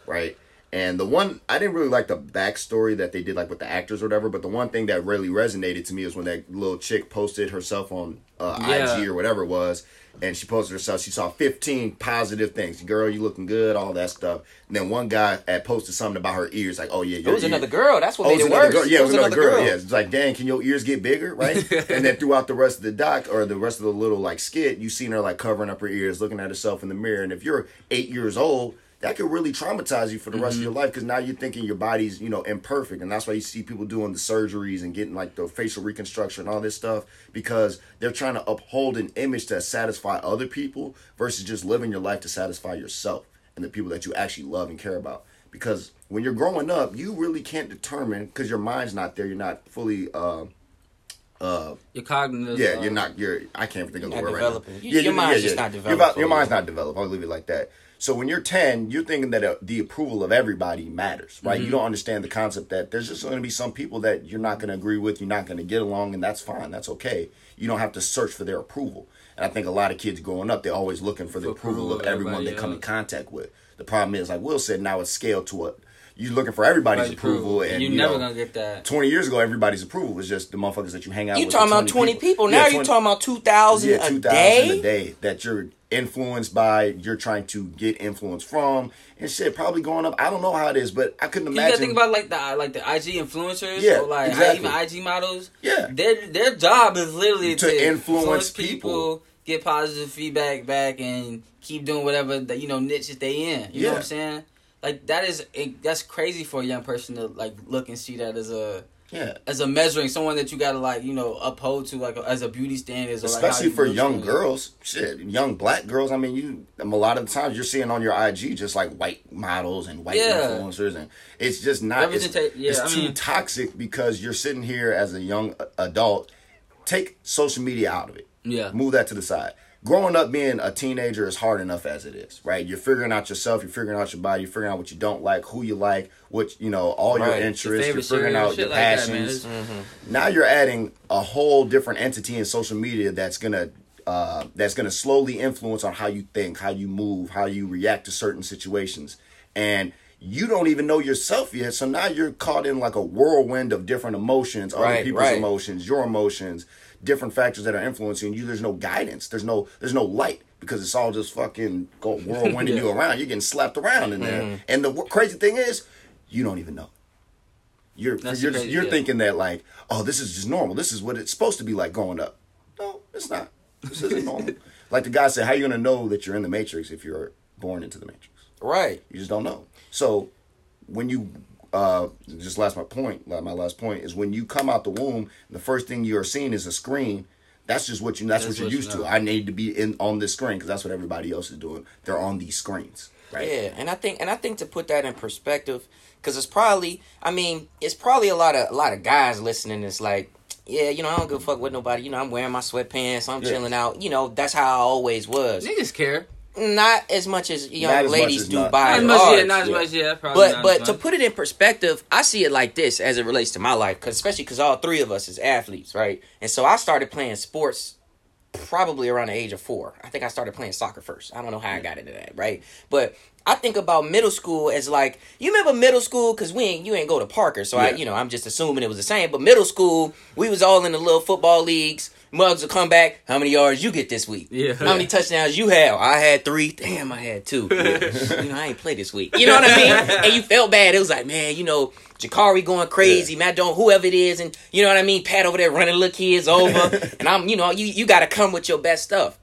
[SPEAKER 1] Right. And the one, I didn't really like the backstory that they did, like with the actors or whatever, but the one thing that really resonated to me was when that little chick posted herself on uh,
[SPEAKER 3] Yeah.
[SPEAKER 1] IG or whatever it was. And she posted herself, she saw 15 positive things. Girl, you looking good, all that stuff. And then one guy had posted something about her ears, like, oh yeah,
[SPEAKER 2] It was
[SPEAKER 1] ear-
[SPEAKER 2] another girl. That's what
[SPEAKER 1] Oh,
[SPEAKER 2] made
[SPEAKER 1] it was
[SPEAKER 2] it
[SPEAKER 1] another
[SPEAKER 2] worse.
[SPEAKER 1] girl. Yeah, it was another girl.
[SPEAKER 2] girl.
[SPEAKER 1] Yeah, it's like, dang, can your ears get bigger, right? and then throughout the rest of the doc or the rest of the little like skit, you seen her like covering up her ears, looking at herself in the mirror. And if you're eight years old, that could really traumatize you for the rest of your life because now you're thinking your body's you know imperfect, and that's why you see people doing the surgeries and getting like the facial reconstruction and all this stuff because they're trying to uphold an image to satisfy other people versus just living your life to satisfy yourself and the people that you actually love and care about because when you're growing up, you really can't determine because your mind's not there. You're not fully. Uh, uh,
[SPEAKER 3] your cognitive.
[SPEAKER 1] yeah, you're not. You're. I can't think of the word right now.
[SPEAKER 2] You-
[SPEAKER 1] Yeah,
[SPEAKER 2] your
[SPEAKER 1] you-
[SPEAKER 2] mind's
[SPEAKER 1] yeah,
[SPEAKER 2] just
[SPEAKER 1] yeah.
[SPEAKER 2] not
[SPEAKER 1] Your
[SPEAKER 2] developed
[SPEAKER 1] vo- Your, mind's not developed. I'll leave it like that. So when you're 10, you're thinking that uh, the approval of everybody matters, right?
[SPEAKER 2] Mm-hmm.
[SPEAKER 1] You don't understand the concept that there's just going to be some people that you're not going to agree with, you're not going to get along, and that's fine. That's okay. You don't have to search for their approval. And I think a lot of kids growing up, they're always looking for the
[SPEAKER 3] For
[SPEAKER 1] approval
[SPEAKER 3] approval
[SPEAKER 1] of
[SPEAKER 3] of
[SPEAKER 1] everyone they
[SPEAKER 3] everybody
[SPEAKER 1] come in contact with. The problem is, like Will said, now it's scaled to a you're looking for everybody's
[SPEAKER 3] Right,
[SPEAKER 1] approval, and
[SPEAKER 3] you're
[SPEAKER 1] you
[SPEAKER 3] never
[SPEAKER 1] know,
[SPEAKER 3] gonna get that.
[SPEAKER 1] 20 years ago, everybody's approval was just the motherfuckers that you hang out with.
[SPEAKER 2] You
[SPEAKER 1] with.
[SPEAKER 2] talking
[SPEAKER 1] the
[SPEAKER 2] about twenty people?
[SPEAKER 1] Yeah,
[SPEAKER 2] Now you
[SPEAKER 1] 20
[SPEAKER 2] talking about two thousand
[SPEAKER 1] yeah,
[SPEAKER 2] a
[SPEAKER 1] 2000
[SPEAKER 2] day?
[SPEAKER 1] a day that you're influenced by, you're trying to get influence from, and shit. Probably growing up, I don't know how it is, but I couldn't imagine.
[SPEAKER 3] You gotta think about like the like the IG influencers,
[SPEAKER 1] Yeah,
[SPEAKER 3] or like
[SPEAKER 1] exactly.
[SPEAKER 3] even IG models.
[SPEAKER 1] Yeah.
[SPEAKER 3] their their job is literally
[SPEAKER 1] To
[SPEAKER 3] to,
[SPEAKER 1] influence people.
[SPEAKER 3] get positive feedback back, and keep doing whatever that you know niche that they in. You know what I'm saying? Like that is it, that's crazy for a young person to like look and see that as a
[SPEAKER 1] yeah,
[SPEAKER 3] as a measuring someone that you gotta like you know uphold to like as a beauty standards, or, like,
[SPEAKER 1] especially
[SPEAKER 3] you
[SPEAKER 1] for young girls. Shit, young black girls. I mean, you a lot of the times you're seeing on your IG just like white models and white
[SPEAKER 3] Yeah.
[SPEAKER 1] influencers, and it's just not. It's,
[SPEAKER 3] yeah,
[SPEAKER 1] it's
[SPEAKER 3] I
[SPEAKER 1] too
[SPEAKER 3] mean-
[SPEAKER 1] toxic because you're sitting here as a young adult. Take social media out of it.
[SPEAKER 3] Yeah.
[SPEAKER 1] move that to the side. Growing up being a teenager is hard enough as it is, right? You're figuring out yourself, you're figuring out your body, you're figuring out what you don't like, who you like, what you know, all your
[SPEAKER 2] Right. Your
[SPEAKER 1] interests, you're figuring out
[SPEAKER 3] shit
[SPEAKER 1] your
[SPEAKER 3] like that, man.
[SPEAKER 1] passions. Now you're adding a whole different entity in social media that's gonna uh, that's gonna slowly influence on how you think, how you move, how you react to certain situations, and you don't even know yourself yet. So now you're caught in like a whirlwind of different emotions, other
[SPEAKER 2] Right,
[SPEAKER 1] people's
[SPEAKER 2] right.
[SPEAKER 1] emotions, your emotions, different factors that are influencing you. There's no guidance. There's no there's no light because it's all just fucking go whirlwinding you around. You're getting slapped around in there.
[SPEAKER 2] Mm-hmm.
[SPEAKER 1] And the w- crazy thing is, you don't even know. You're
[SPEAKER 3] That's
[SPEAKER 1] you're
[SPEAKER 3] crazy-
[SPEAKER 1] you're
[SPEAKER 3] yeah.
[SPEAKER 1] thinking that like, oh, this is just normal. This is what it's supposed to be like growing up. No, it's not. This isn't normal. like the guy said, how you gonna know that you're in the matrix if you're born into the matrix?
[SPEAKER 2] Right.
[SPEAKER 1] You just don't know. So when you uh just last my point, my last point is when you come out the womb, the first thing you are seeing is a screen. That's just what you. That's,
[SPEAKER 3] That's
[SPEAKER 1] what you're
[SPEAKER 3] what you
[SPEAKER 1] used
[SPEAKER 3] know.
[SPEAKER 1] to. I need to be in on this screen because that's what everybody else is doing. They're on these screens, right?
[SPEAKER 2] Yeah, and I think and I think to put that in perspective, because it's probably, I mean, it's probably a lot of a lot of guys listening. It's like, yeah, you know, I don't give a fuck with nobody. You know, I'm wearing my sweatpants. I'm
[SPEAKER 1] Yeah.
[SPEAKER 2] chilling out. You know, that's how I always was.
[SPEAKER 3] Niggas care.
[SPEAKER 2] Not as much as young
[SPEAKER 1] Not as much
[SPEAKER 2] ladies
[SPEAKER 1] as
[SPEAKER 2] do
[SPEAKER 1] not-
[SPEAKER 2] by
[SPEAKER 3] Not as
[SPEAKER 2] and
[SPEAKER 3] much, yeah, not as
[SPEAKER 1] yeah.
[SPEAKER 3] much, yeah. Probably
[SPEAKER 2] But
[SPEAKER 3] not
[SPEAKER 2] but
[SPEAKER 3] as
[SPEAKER 2] to put it in perspective, I see it like this as it relates to my life, cause especially because all three of us is athletes, right? And so I started playing sports probably around the age of four. I think I started playing soccer first. I don't know how I got into that, right? But I think about middle school as like you remember middle school because we ain't you ain't go to Parker, so I you know I'm just assuming it was the same. But middle school, we was all in the little football leagues. Mugs will come back. How many yards you get this week?
[SPEAKER 3] Yeah.
[SPEAKER 2] How many touchdowns you have? I had three. Damn, I had two. you know, I ain't played this week. You know what I mean? and you felt bad. It was like, man, you know, Jakari going crazy, Matt Don't, whoever it is, and you know what I mean. Pat over there running little kids over, and I'm, you know, you you got to come with your best stuff.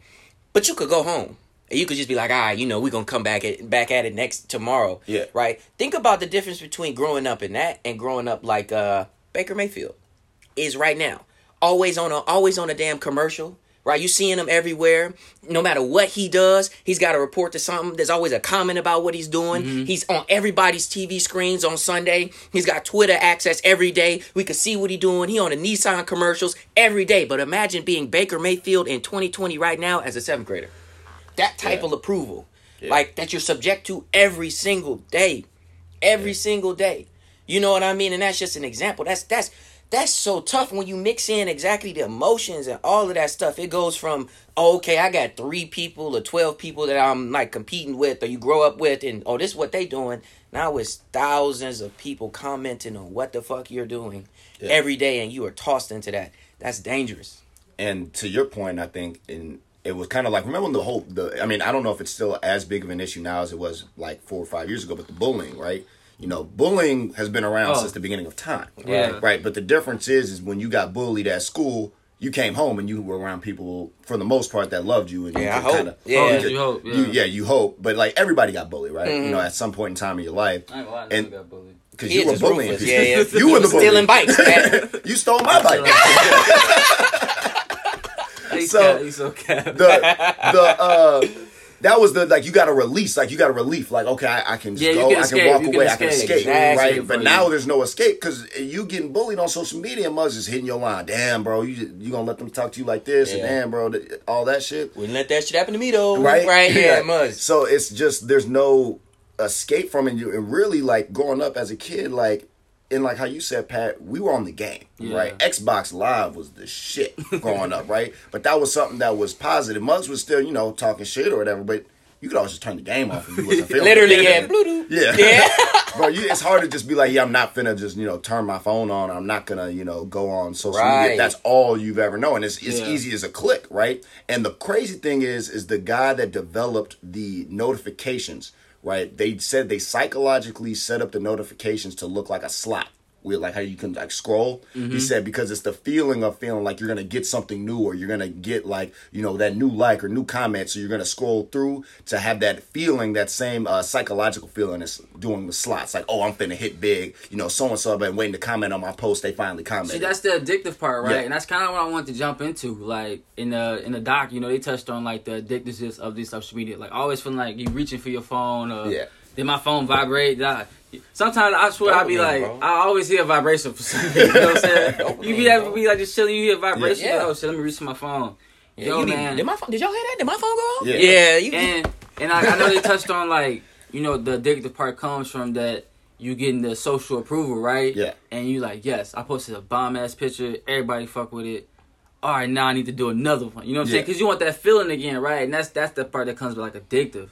[SPEAKER 2] But you could go home. And you could just be like, all right, you know, we're gonna come back at back at it next tomorrow.
[SPEAKER 1] Yeah.
[SPEAKER 2] Right? Think about the difference between growing up in that and growing up like uh Baker Mayfield is right now. Always on a always on a damn commercial. Right? You seeing him everywhere. No matter what he does, he's got to report to something. There's always a comment about what he's doing. Mm-hmm. He's on everybody's TV screens on Sunday. He's got Twitter access every day. We can see what he's doing. He on the Nissan commercials every day. But imagine being Baker Mayfield in 2020 right now as a seventh grader that type
[SPEAKER 1] Yeah.
[SPEAKER 2] of approval like that you're subject to every single day every single day you know what i mean and that's just an example that's that's that's so tough when you mix in exactly the emotions and all of that stuff it goes from oh, okay i got three people or 12 people that i'm like competing with or you grow up with and oh this is what they doing now it's thousands of people commenting on what the fuck you're doing
[SPEAKER 1] Yeah.
[SPEAKER 2] every day and you are tossed into that that's dangerous
[SPEAKER 1] and to your point, I think in it was kind of like remember when the whole the I mean I don't know if it's still as big of an issue now as it was like four or five years ago, but the bullying, right? You know, bullying has been around
[SPEAKER 3] Oh.
[SPEAKER 1] since the beginning of time,
[SPEAKER 3] Yeah.
[SPEAKER 1] right? But the difference is, is when you got bullied at school, you came home and you were around people for the most part that loved you, and you
[SPEAKER 2] Yeah, I
[SPEAKER 1] could
[SPEAKER 2] hope.
[SPEAKER 1] kinda-
[SPEAKER 2] Yeah.
[SPEAKER 3] Oh,
[SPEAKER 2] You
[SPEAKER 1] could-
[SPEAKER 3] you hope. Yeah.
[SPEAKER 1] you- yeah, you hope, but like everybody got bullied, right?
[SPEAKER 2] Mm-hmm.
[SPEAKER 1] You know, at some point in time in your life,
[SPEAKER 3] I ain't I
[SPEAKER 1] and
[SPEAKER 3] got bullied.
[SPEAKER 1] because you were bullying,
[SPEAKER 2] ruthless.
[SPEAKER 1] people.
[SPEAKER 2] Yeah, yeah.
[SPEAKER 1] you were the bully.
[SPEAKER 2] stealing bikes man.
[SPEAKER 1] you stole my bike.
[SPEAKER 3] He's
[SPEAKER 1] So-
[SPEAKER 3] so, he's so
[SPEAKER 1] the the uh that was the like you got a release like you got a relief like okay I, I can just
[SPEAKER 3] Yeah,
[SPEAKER 1] go
[SPEAKER 3] can
[SPEAKER 1] I
[SPEAKER 3] escape,
[SPEAKER 1] can walk
[SPEAKER 3] you can
[SPEAKER 1] away I can
[SPEAKER 3] escape.
[SPEAKER 2] Exactly,
[SPEAKER 1] right? but now there's no escape because you getting bullied on social media and just hitting your line. Damn bro you you gonna let them talk to you like this and damn bro th- all that shit.
[SPEAKER 2] Wouldn't let that shit happen to me though.
[SPEAKER 1] right?
[SPEAKER 2] Right, yeah, must.
[SPEAKER 1] so it's just there's no escape from it. And really like growing up as a kid like and like how you said Pat we were on the game
[SPEAKER 3] Yeah.
[SPEAKER 1] right Xbox Live was the shit growing up right but that was something that was positive Mugs was still you know talking shit or whatever but you could always just turn the game off if you wasn't feeling
[SPEAKER 2] Literally,
[SPEAKER 1] it.
[SPEAKER 2] yeah. Bluetooth.
[SPEAKER 1] Yeah.
[SPEAKER 2] Yeah.
[SPEAKER 1] Bro, you, it's hard to just be like, yeah, I'm not finna just, you know, turn my phone on. I'm not gonna, you know, go on social
[SPEAKER 2] Right.
[SPEAKER 1] media. That's all you've ever known. It's, it's
[SPEAKER 3] Yeah.
[SPEAKER 1] easy as a click, right? And the crazy thing is, is the guy that developed the notifications, right? They said they psychologically set up the notifications to look like a slot. With like how you can like scroll. He said because it's the feeling of feeling like you're gonna get something new or you're gonna get like you know that new like or new comment. So you're gonna scroll through to have that feeling, that same uh, psychological feeling as doing the slots. Like oh, I'm finna hit big. You know, so and so been waiting to comment on my post. They finally commented.
[SPEAKER 3] See, that's the addictive part, right?
[SPEAKER 1] Yeah.
[SPEAKER 3] And that's kind of what I wanted to jump into. Like in the in the doc, you know, they touched on like the addictiveness of these social media. Like always feeling like you reaching for your phone. Or,
[SPEAKER 1] Yeah.
[SPEAKER 3] Did my phone vibrate? Did I- Sometimes I swear I be like,
[SPEAKER 2] bro.
[SPEAKER 3] I always hear a vibration for some reason. You know what I'm saying? you be ever be like just chilling, you hear a vibration.
[SPEAKER 2] Yeah.
[SPEAKER 3] Like, oh shit, let me reach for my phone.
[SPEAKER 2] Yeah,
[SPEAKER 3] Yo,
[SPEAKER 2] you be-
[SPEAKER 3] man.
[SPEAKER 2] did my phone? Did y'all hear that? Did my phone go off?
[SPEAKER 1] Yeah.
[SPEAKER 2] Yeah. You.
[SPEAKER 3] and and I, I know they touched on like you know the addictive part comes from that you getting the social approval right
[SPEAKER 1] Yeah.
[SPEAKER 3] and you like yes I posted a bomb ass picture everybody fuck with it all right now I need to do another one you know what I'm saying because you want that feeling again right and that's that's the part that comes with like addictive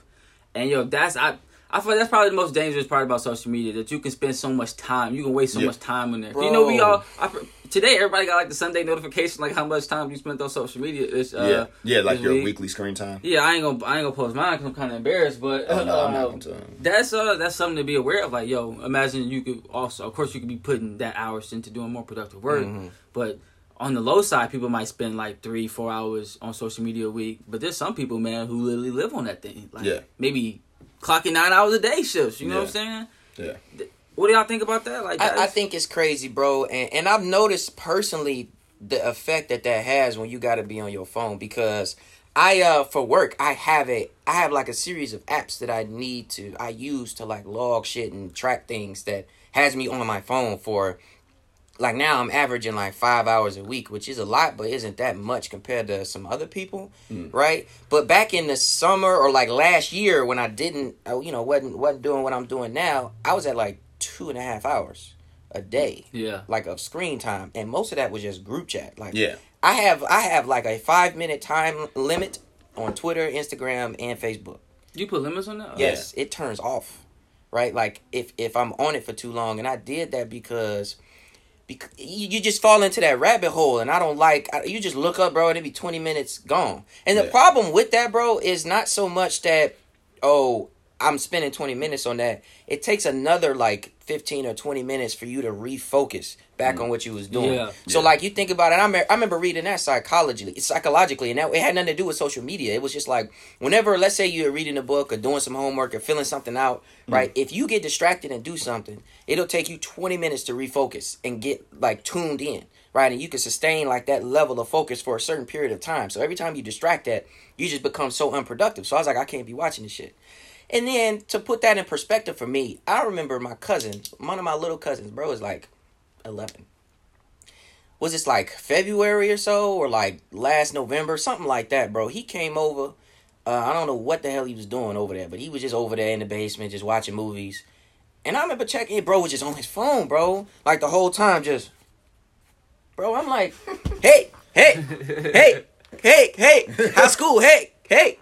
[SPEAKER 3] and yo that's I. I feel like that's probably the most dangerous part about social media that you can spend so much time. You can waste so
[SPEAKER 1] Yeah.
[SPEAKER 3] much time on there. You know, we all I, today everybody got like the Sunday notification, like how much time you spent on social media. Uh,
[SPEAKER 1] yeah, yeah, like your
[SPEAKER 3] week.
[SPEAKER 1] weekly screen time.
[SPEAKER 3] Yeah, I ain't gonna I ain't gonna post mine because I'm kind of embarrassed. But
[SPEAKER 1] Oh, no,
[SPEAKER 3] uh, that's uh that's something to be aware of. Like, yo, imagine you could also, of course, you could be putting that hours into doing more productive work.
[SPEAKER 1] Mm-hmm.
[SPEAKER 3] But on the low side, people might spend like three, four hours on social media a week. But there's some people, man, who literally live on that thing. Like,
[SPEAKER 1] Yeah.
[SPEAKER 3] maybe clocking nine hours a day shifts. You know what I'm saying?
[SPEAKER 1] Yeah.
[SPEAKER 3] What do y'all think about that? Like,
[SPEAKER 2] I, I think it's crazy, bro, and and I've noticed personally the effect that that has when you got to be on your phone because I uh for work I have a I have like a series of apps that I need to I use to like log shit and track things that has me on my phone for like now I'm averaging like five hours a week, which is a lot, but isn't that much compared to some other people, mm. right? But back in the summer or like last year when I didn't, you know, wasn't wasn't doing what I'm doing now, I was at like two and a half hours a day,
[SPEAKER 3] yeah.
[SPEAKER 2] like of screen time, and most of that was just group chat. Like,
[SPEAKER 1] Yeah.
[SPEAKER 2] I have I have like a five minute time limit on Twitter, Instagram, and Facebook.
[SPEAKER 3] You put limits on that?
[SPEAKER 2] Oh, yes, it turns off. Right? Like if if I'm on it for too long and I did that because because you, you just fall into that rabbit hole and I don't like you just look up bro and it be 20 minutes gone. And the
[SPEAKER 1] Yeah.
[SPEAKER 2] problem with that bro is not so much that oh I'm spending 20 minutes on that. It takes another like 15 or 20 minutes for you to refocus back on mm. what you was doing.
[SPEAKER 3] Yeah.
[SPEAKER 2] So
[SPEAKER 1] Yeah.
[SPEAKER 2] like you think about it, I, me- I remember reading that psychologically, psychologically, and that it had nothing to do with social media. It was just like whenever, let's say you're reading a book or doing some homework or filling something out, mm. right? If you get distracted and do something, it'll take you 20 minutes to refocus and get like tuned in, right? And you can sustain like that level of focus for a certain period of time. So every time you distract that, you just become so unproductive. So I was like, I can't be watching this shit. And then to put that in perspective for me, I remember my cousin, one of my little cousins, bro, is like 11 was this like February or so, or like last November, something like that, bro. He came over. Uh, I don't know what the hell he was doing over there, but he was just over there in the basement, just watching movies. And I remember checking it, bro, was just on his phone, bro, like the whole time, just. Bro, I'm like, hey, hey, hey, hey, hey, how's school? Hey, hey.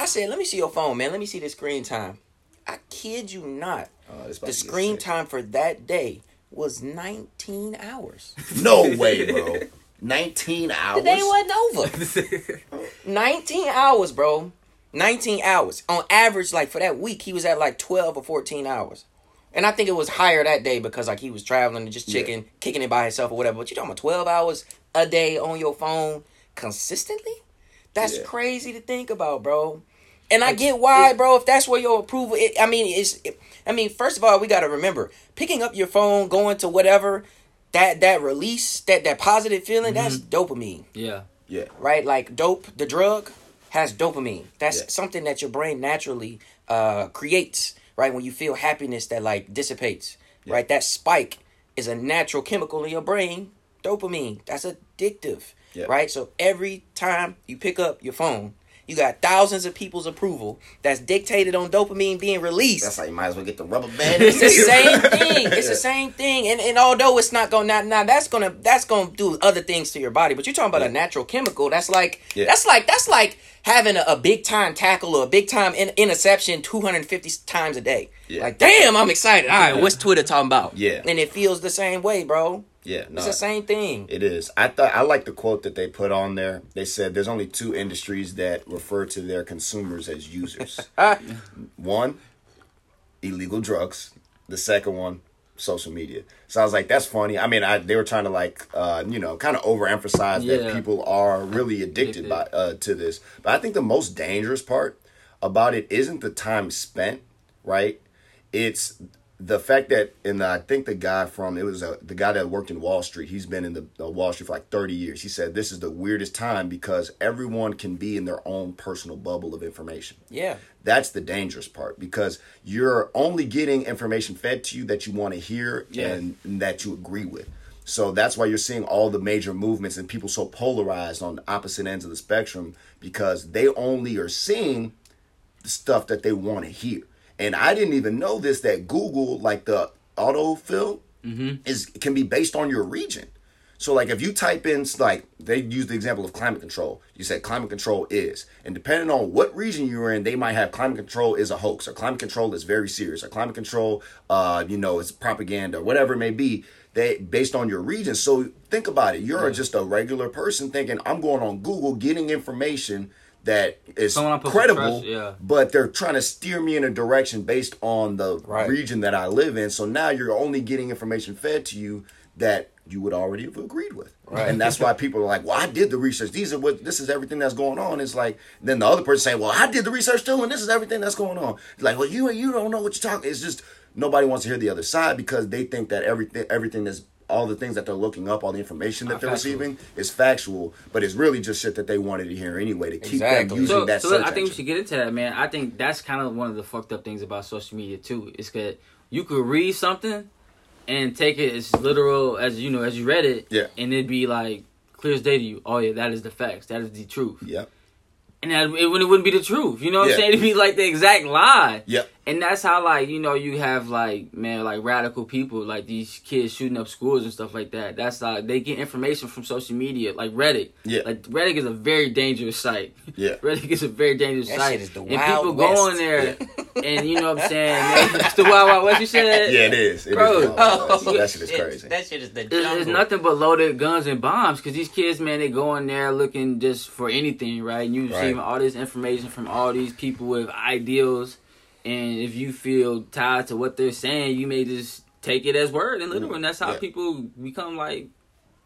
[SPEAKER 2] I said, let me see your phone, man. Let me see the screen time. I kid you not.
[SPEAKER 1] Oh,
[SPEAKER 2] The screen time for that day was 19 hours.
[SPEAKER 1] No way, bro. 19 hours.
[SPEAKER 2] The day wasn't over. 19 hours, bro. 19 hours. On average, like for that week, he was at like 12 or 14 hours. And I think it was higher that day because like he was traveling and just
[SPEAKER 1] Yeah.
[SPEAKER 2] kicking it by himself or whatever. But you talking about 12 hours a day on your phone consistently? That's
[SPEAKER 1] Yeah.
[SPEAKER 2] crazy to think about, bro. And I get why, bro. If that's where your approval, it, I mean, it's. It, I mean, first of all, we got to remember picking up your phone, going to whatever, that that release, that that positive feeling, that's dopamine
[SPEAKER 3] Yeah.
[SPEAKER 1] Yeah.
[SPEAKER 2] right? Like dope, the drug has dopamine. That's
[SPEAKER 1] Yeah.
[SPEAKER 2] something that your brain naturally uh, creates, right? When you feel happiness that like dissipates, right? That spike is a natural chemical in your brain, dopamine. That's addictive,
[SPEAKER 1] Yeah.
[SPEAKER 2] right? So every time you pick up your phone, you got thousands of people's approval that's dictated on dopamine being released.
[SPEAKER 1] That's like you might as well get the rubber band.
[SPEAKER 2] It's the same thing. It's the same thing. And and although it's not gonna now, now that's gonna that's gonna do other things to your body. But you're talking about a natural chemical. That's like
[SPEAKER 1] Yeah.
[SPEAKER 2] that's like that's like having a, a big time tackle or a big time in, interception 250 times a day.
[SPEAKER 1] Yeah.
[SPEAKER 2] Like damn, I'm excited. All right, what's Twitter talking about?
[SPEAKER 1] Yeah.
[SPEAKER 2] And it feels the same way, bro.
[SPEAKER 1] Yeah, no,
[SPEAKER 2] It's the same thing.
[SPEAKER 1] It is. I thought I like the quote that they put on there. They said there's only two industries that refer to their consumers as users.
[SPEAKER 2] Ah,
[SPEAKER 1] one, illegal drugs. The second one, social media. So I was like, that's funny. I mean, I, they were trying to like, uh, you know, kind of overemphasize that people are really addicted by uh, to this. But I think the most dangerous part about it isn't the time spent, right? It's the fact that, and I think the guy from it was uh, the guy that worked in Wall Street. He's been in the uh, Wall Street for like thirty years. He said this is the weirdest time because everyone can be in their own personal bubble of information.
[SPEAKER 2] yeah.
[SPEAKER 1] That's the dangerous part because you're only getting information fed to you that you want to hear
[SPEAKER 3] Yeah.
[SPEAKER 1] and, and that you agree with. So that's why you're seeing all the major movements and people so polarized on the opposite ends of the spectrum because they only are seeing the stuff that they want to hear. And I didn't even know this that Google, like the autofill, is can be based on your region. So like if you type in like they use the example of climate control, you said climate control is, and depending on what region you're in, they might have climate control is a hoax, or climate control is very serious, or climate control, uh, you know, is propaganda, or whatever it may be. They based on your region. So think about it. You're just a regular person thinking I'm going on Google getting information that is
[SPEAKER 3] Someone I put
[SPEAKER 1] credible,
[SPEAKER 3] yeah.
[SPEAKER 1] but they're trying to steer me in a direction based on the
[SPEAKER 2] Right.
[SPEAKER 1] region that I live in. So now you're only getting information fed to you that you would already have agreed with.
[SPEAKER 2] Right.
[SPEAKER 1] And that's why people are like, Well, I did the research. These are what this is everything that's going on. It's like then the other person saying, Well, I did the research too, and this is everything that's going on. Like, well, you you don't know what you're talking. It's just nobody wants to hear the other side because they think that everything everything is all the things that they're looking up, all the information that
[SPEAKER 3] Are
[SPEAKER 1] they're
[SPEAKER 3] factual.
[SPEAKER 1] receiving is factual, but it's really just shit that they wanted to hear anyway to keep
[SPEAKER 2] Exactly.
[SPEAKER 1] them using
[SPEAKER 3] So,
[SPEAKER 1] that
[SPEAKER 3] so
[SPEAKER 1] search
[SPEAKER 3] I think we should get into that, man. I think that's kind of one of the fucked up things about social media too. Is that you could read something and take it as literal as you know as you read it,
[SPEAKER 1] Yeah.
[SPEAKER 3] and it'd be like clear as day to you. Oh yeah, that is the facts. That is the truth.
[SPEAKER 1] Yep.
[SPEAKER 3] And that, it, wouldn't- it wouldn't be the truth. You know what
[SPEAKER 1] Yeah.
[SPEAKER 3] I'm saying? It'd be like the exact lie.
[SPEAKER 1] Yep.
[SPEAKER 3] And that's how like you know you have like man like radical people like these kids shooting up schools and stuff like that. That's like they get information from social media like Reddit.
[SPEAKER 1] Yeah.
[SPEAKER 3] like Reddit is a very dangerous site.
[SPEAKER 1] Yeah.
[SPEAKER 3] Reddit is a very dangerous
[SPEAKER 2] That
[SPEAKER 3] site.
[SPEAKER 2] shit is the
[SPEAKER 3] and
[SPEAKER 2] Wild
[SPEAKER 3] people go
[SPEAKER 2] West.
[SPEAKER 3] on there and you know what I'm saying. Man, it's the wild wild west. You said
[SPEAKER 1] Yeah, it is. It is
[SPEAKER 3] Bro.
[SPEAKER 1] wild, wild,
[SPEAKER 2] Oh,
[SPEAKER 1] that shit is crazy.
[SPEAKER 2] That shit is the
[SPEAKER 3] It's, it's nothing but loaded guns and bombs because these kids, man, they go in there looking just for anything, right? And you
[SPEAKER 1] Right.
[SPEAKER 3] receiving all this information from all these people with ideals, and if you feel tied to what they're saying, you may just take it as word and literal, mm-hmm. and that's how
[SPEAKER 1] Yeah.
[SPEAKER 3] people become like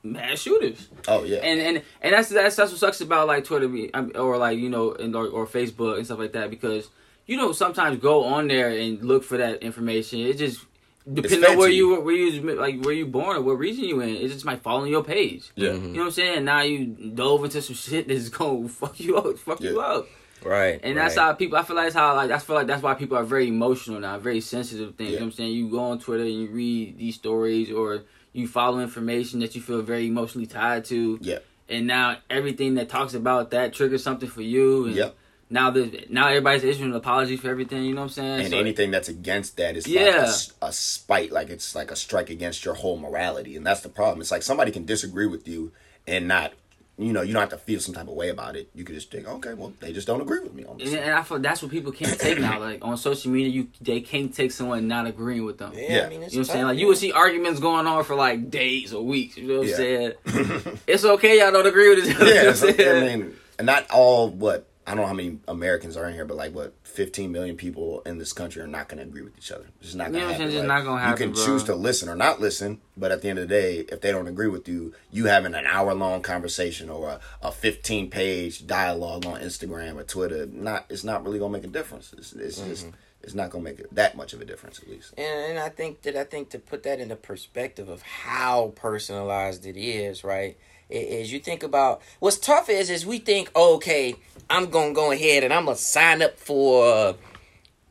[SPEAKER 3] mass shooters.
[SPEAKER 1] Oh yeah.
[SPEAKER 3] And and and that's that's that's what sucks about like Twitter or like you know and or, or Facebook and stuff like that because you don't sometimes go on there and look for that information. It just depending on where you where you like where you born or what region you in. It just might fall on your page.
[SPEAKER 1] yeah.
[SPEAKER 3] You know what I'm saying? Now you dove into some shit that's gonna fuck you up, fuck you up.
[SPEAKER 2] Right.
[SPEAKER 3] And that's
[SPEAKER 2] right.
[SPEAKER 3] how people. I feel like that's how like I feel like that's why people are very emotional now, very sensitive. Things. You know what I'm saying? You go on Twitter and you read these stories or you follow information that you feel very emotionally tied to.
[SPEAKER 1] Yeah.
[SPEAKER 3] And now everything that talks about that triggers something for you. And
[SPEAKER 1] Yep.
[SPEAKER 3] Now the now everybody's issuing an apology for everything. You know what I'm saying?
[SPEAKER 1] And
[SPEAKER 3] So-
[SPEAKER 1] anything that's against that is like
[SPEAKER 3] Yeah.
[SPEAKER 1] a spite, like it's like a strike against your whole morality, and that's the problem. It's like somebody can disagree with you and not, you know, you don't have to feel some type of way about it. You could just think, okay, well, they just don't agree with me on this.
[SPEAKER 3] And, and I feel that's what people can't take now. Like on social media, you they can't take someone not agreeing with them.
[SPEAKER 2] Yeah,
[SPEAKER 1] Yeah.
[SPEAKER 2] I mean, it's
[SPEAKER 3] You know what I'm saying? Like you
[SPEAKER 2] man.
[SPEAKER 3] would see arguments going on for like days or weeks. You know what I'm saying? it's okay, y'all don't agree with each other. you know
[SPEAKER 1] yeah,
[SPEAKER 3] what I'm
[SPEAKER 1] it's- I
[SPEAKER 3] saying?
[SPEAKER 1] mean, and not all what I don't know how many Americans are in here, but like what 15 million people in this country are not going to agree with each other. It's just not going to
[SPEAKER 3] it's
[SPEAKER 1] happen.
[SPEAKER 3] just
[SPEAKER 1] Like,
[SPEAKER 3] not gonna happen,
[SPEAKER 1] You can
[SPEAKER 3] bro.
[SPEAKER 1] choose to listen or not listen, but at the end of the day, if they don't agree with you, you having an hour long conversation or a, a 15 page dialogue on Instagram or Twitter, not it's not really going to make a difference. It's, it's
[SPEAKER 3] Mm-hmm.
[SPEAKER 1] just it's not going to make it that much of a difference at least.
[SPEAKER 2] And, and I think that I think to put that into perspective of how personalized it is, right? Is you think about what's tough is is we think, oh, okay, I'm gonna go ahead and I'm gonna sign up for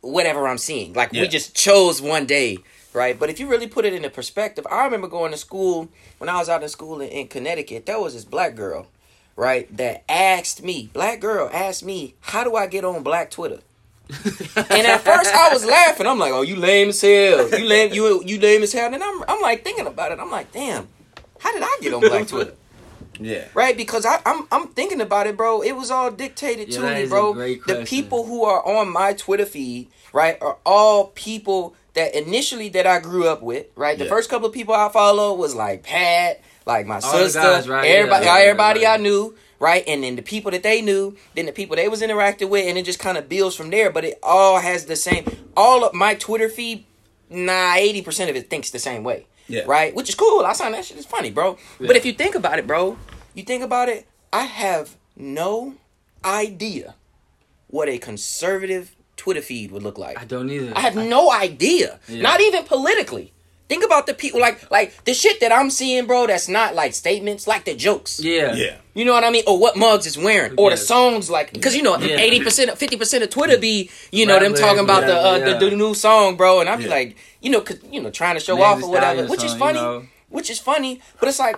[SPEAKER 2] whatever I'm seeing. Like we just chose one day, right? But if you really put it into perspective, I remember going to school when I was out in school in, in Connecticut. There was this black girl, right, that asked me, black girl asked me, how do I get on Black Twitter? And at first I was laughing. I'm like, "Oh, you lame as hell. You lame. You you lame as hell." And I'm I'm like thinking about it. I'm like, "Damn, how did I get on Black Twitter?"
[SPEAKER 1] Yeah.
[SPEAKER 2] Right? Because I, I'm I'm thinking about it, bro. It was all dictated
[SPEAKER 3] Yeah,
[SPEAKER 2] to me, bro. The people who are on my Twitter feed, right, are all people that initially that I grew up with. Right? The
[SPEAKER 1] Yeah.
[SPEAKER 2] first couple of people I followed was like Pat, like my
[SPEAKER 3] All
[SPEAKER 2] sister,
[SPEAKER 3] guys, right?
[SPEAKER 2] everybody,
[SPEAKER 3] Yeah,
[SPEAKER 2] everybody. I knew. Right, and then the people that they knew, then the people they was interacting with, and it just kind of builds from there. But it all has the same. All of my Twitter feed, nah, eighty percent of it thinks the same way.
[SPEAKER 1] Yeah.
[SPEAKER 2] Right, which is cool. I find that shit is funny, bro. But if you think about it, bro, you think about it. I have no idea what a conservative Twitter feed would look like.
[SPEAKER 3] I don't either.
[SPEAKER 2] I have no idea.
[SPEAKER 3] Yeah.
[SPEAKER 2] Not even politically. Think about the people like like the shit that I'm seeing, bro. That's not like statements, like the jokes.
[SPEAKER 3] yeah.
[SPEAKER 1] Yeah.
[SPEAKER 2] You know what I mean? Or what mugs is wearing, or the songs like because you know eighty percent, fifty percent of Twitter be you know them
[SPEAKER 3] Rap
[SPEAKER 2] talking about the, uh,
[SPEAKER 3] lyrics,
[SPEAKER 2] the the new song, bro, and I'm
[SPEAKER 1] Yeah.
[SPEAKER 2] like you know 'cause, you know trying to show
[SPEAKER 3] Megan
[SPEAKER 2] off or whatever,
[SPEAKER 3] Stallion
[SPEAKER 2] which is funny,
[SPEAKER 3] you know.
[SPEAKER 2] which is funny, but it's like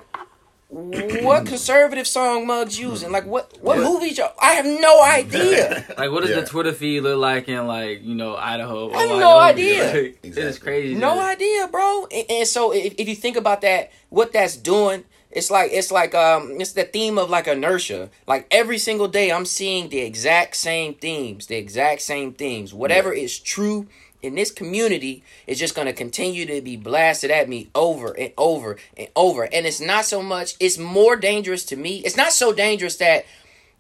[SPEAKER 2] what conservative song Muggs using? Like what what
[SPEAKER 1] Yeah.
[SPEAKER 2] movies? y'all- I have no idea.
[SPEAKER 3] Like, what does
[SPEAKER 1] Yeah.
[SPEAKER 3] the Twitter feed look like in like you know Idaho?
[SPEAKER 2] I have no idea.
[SPEAKER 3] Like, It's crazy.
[SPEAKER 2] No
[SPEAKER 3] dude.
[SPEAKER 2] idea, bro. And, and so if, if you think about that, what that's doing, it's like it's like um it's the theme of like inertia. Like every single day I'm seeing the exact same themes, the exact same themes. Whatever is true in this community is just going to continue to be blasted at me over and over and over. And it's not so much it's more dangerous to me. It's not so dangerous that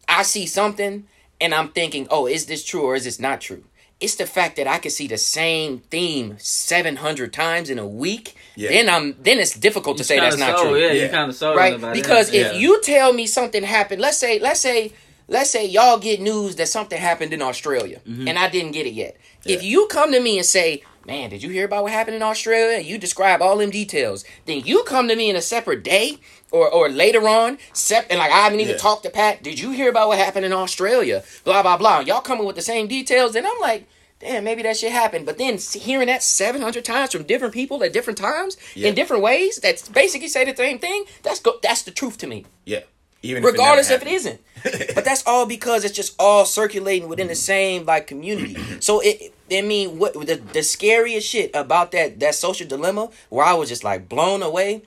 [SPEAKER 2] I see something and I'm thinking, "Oh, is this true or is this not true?" It's the fact that I can see the same theme 700 times in a week.
[SPEAKER 1] Yeah.
[SPEAKER 2] Then I'm then it's difficult to say that's not
[SPEAKER 3] sold,
[SPEAKER 2] true.
[SPEAKER 3] Yeah,
[SPEAKER 1] Yeah.
[SPEAKER 3] you kind of sold
[SPEAKER 2] right?
[SPEAKER 3] about
[SPEAKER 2] Because
[SPEAKER 3] it.
[SPEAKER 2] if
[SPEAKER 3] Yeah.
[SPEAKER 2] you tell me something happened, let's say let's say let's say y'all get news that something happened in Australia
[SPEAKER 3] Mm-hmm.
[SPEAKER 2] and I didn't get it yet. If you come to me and say, "Man, did you hear about what happened in Australia?" And you describe all them details. Then you come to me in a separate day or or later on, sep- and like I haven't even
[SPEAKER 1] Yeah.
[SPEAKER 2] talked to Pat. Did you hear about what happened in Australia? Blah blah blah. Y'all coming with the same details, and I'm like. Damn, maybe that shit happened. But then hearing that 700 times from different people at different times
[SPEAKER 1] Yeah.
[SPEAKER 2] in different ways that basically say the same thing, that's go- that's the truth to me.
[SPEAKER 1] Yeah. Even if it
[SPEAKER 2] regardless if it isn't. but that's all because it's just all circulating within the same like community. So it, I mean, what the the scariest shit about that that social dilemma, where I was just like blown away,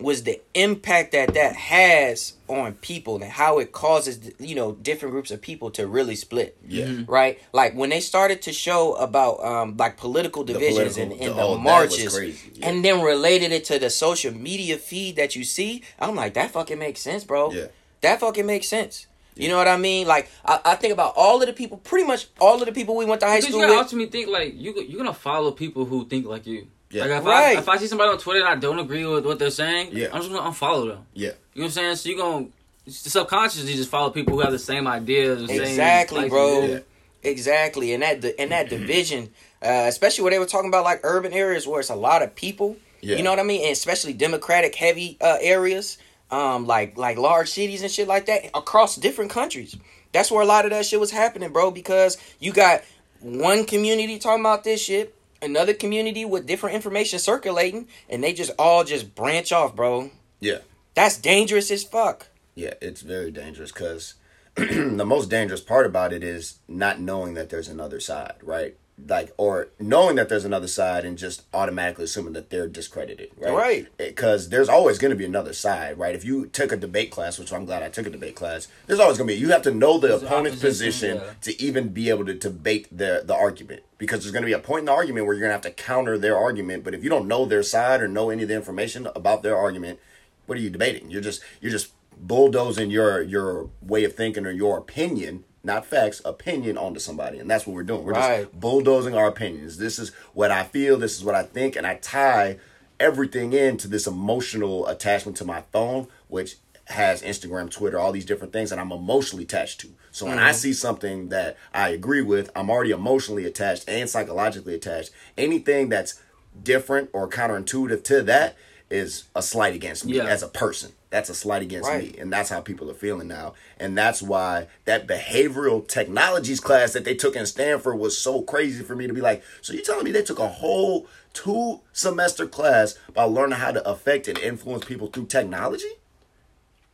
[SPEAKER 2] was the impact that that has on people and how it causes you know different groups of people to really split.
[SPEAKER 1] Yeah. Mhm.
[SPEAKER 2] Right. Like when they started to show about um like political divisions
[SPEAKER 1] political-
[SPEAKER 2] and, and
[SPEAKER 1] the-
[SPEAKER 2] the,
[SPEAKER 1] that was
[SPEAKER 2] marches,
[SPEAKER 1] yeah.
[SPEAKER 2] and then related it to the social media feed that you see. I'm like, that fucking makes sense, bro.
[SPEAKER 1] Yeah.
[SPEAKER 2] That fucking makes sense. You know what I mean? Like I, I think about all of the people, pretty much all of the people we went to high
[SPEAKER 3] Because you
[SPEAKER 2] school
[SPEAKER 3] gotta
[SPEAKER 2] with.
[SPEAKER 3] ultimately think like you you're gonna follow people who think like you.
[SPEAKER 1] Yeah.
[SPEAKER 3] Like if
[SPEAKER 2] Right.
[SPEAKER 3] I if I see somebody on Twitter and I don't agree with what they're saying,
[SPEAKER 1] Yeah.
[SPEAKER 3] I'm just gonna unfollow them.
[SPEAKER 1] Yeah.
[SPEAKER 3] You know what I'm saying? So you're gonna subconsciously just follow people who have the same ideas. The
[SPEAKER 2] Exactly,
[SPEAKER 3] likes
[SPEAKER 2] bro.
[SPEAKER 1] Yeah.
[SPEAKER 2] Exactly, and that and that division, uh, especially where they were talking about like urban areas where it's a lot of people.
[SPEAKER 1] Yeah.
[SPEAKER 2] You know what I mean? And especially Democratic heavy uh, areas, um, like like large cities and shit like that across different countries. That's where a lot of that shit was happening, bro. Because you got one community talking about this shit, another community with different information circulating, and they just all just branch off, bro.
[SPEAKER 1] Yeah.
[SPEAKER 2] That's dangerous as fuck.
[SPEAKER 1] Yeah, it's very dangerous because the most dangerous part about it is not knowing that there's another side, right? Like, or knowing that there's another side and just automatically assuming that they're discredited, right?
[SPEAKER 2] Right.
[SPEAKER 1] Eh, because there's always going to be another side, right? If you took a debate class, which I'm glad I took a debate class, there's always going to be. You have to know the
[SPEAKER 3] There's
[SPEAKER 1] opponent's position
[SPEAKER 3] yeah.
[SPEAKER 1] to even be able to debate the the argument because there's going to be a point in the argument where you're going to have to counter their argument. But if you don't know their side or know any of the information about their argument, what are you debating? You're just you're just bulldozing your your way of thinking or your opinion, not facts, opinion onto somebody, and that's what we're doing. We're
[SPEAKER 2] Right.
[SPEAKER 1] just bulldozing our opinions. This is what I feel. This is what I think, and I tie everything into this emotional attachment to my phone, which has Instagram, Twitter, all these different things, that I'm emotionally attached to. So when I mm-hmm. see something that I agree with, I'm already emotionally attached and psychologically attached. Anything that's different or counterintuitive to that is a slight against me
[SPEAKER 3] Yeah.
[SPEAKER 1] as a person. That's a slight against
[SPEAKER 2] Right.
[SPEAKER 1] me. And that's how people are feeling now. And that's why that behavioral technologies class that they took in Stanford was so crazy for me to be like, so you're telling me they took a whole two semester class about learning how to affect and influence people through technology?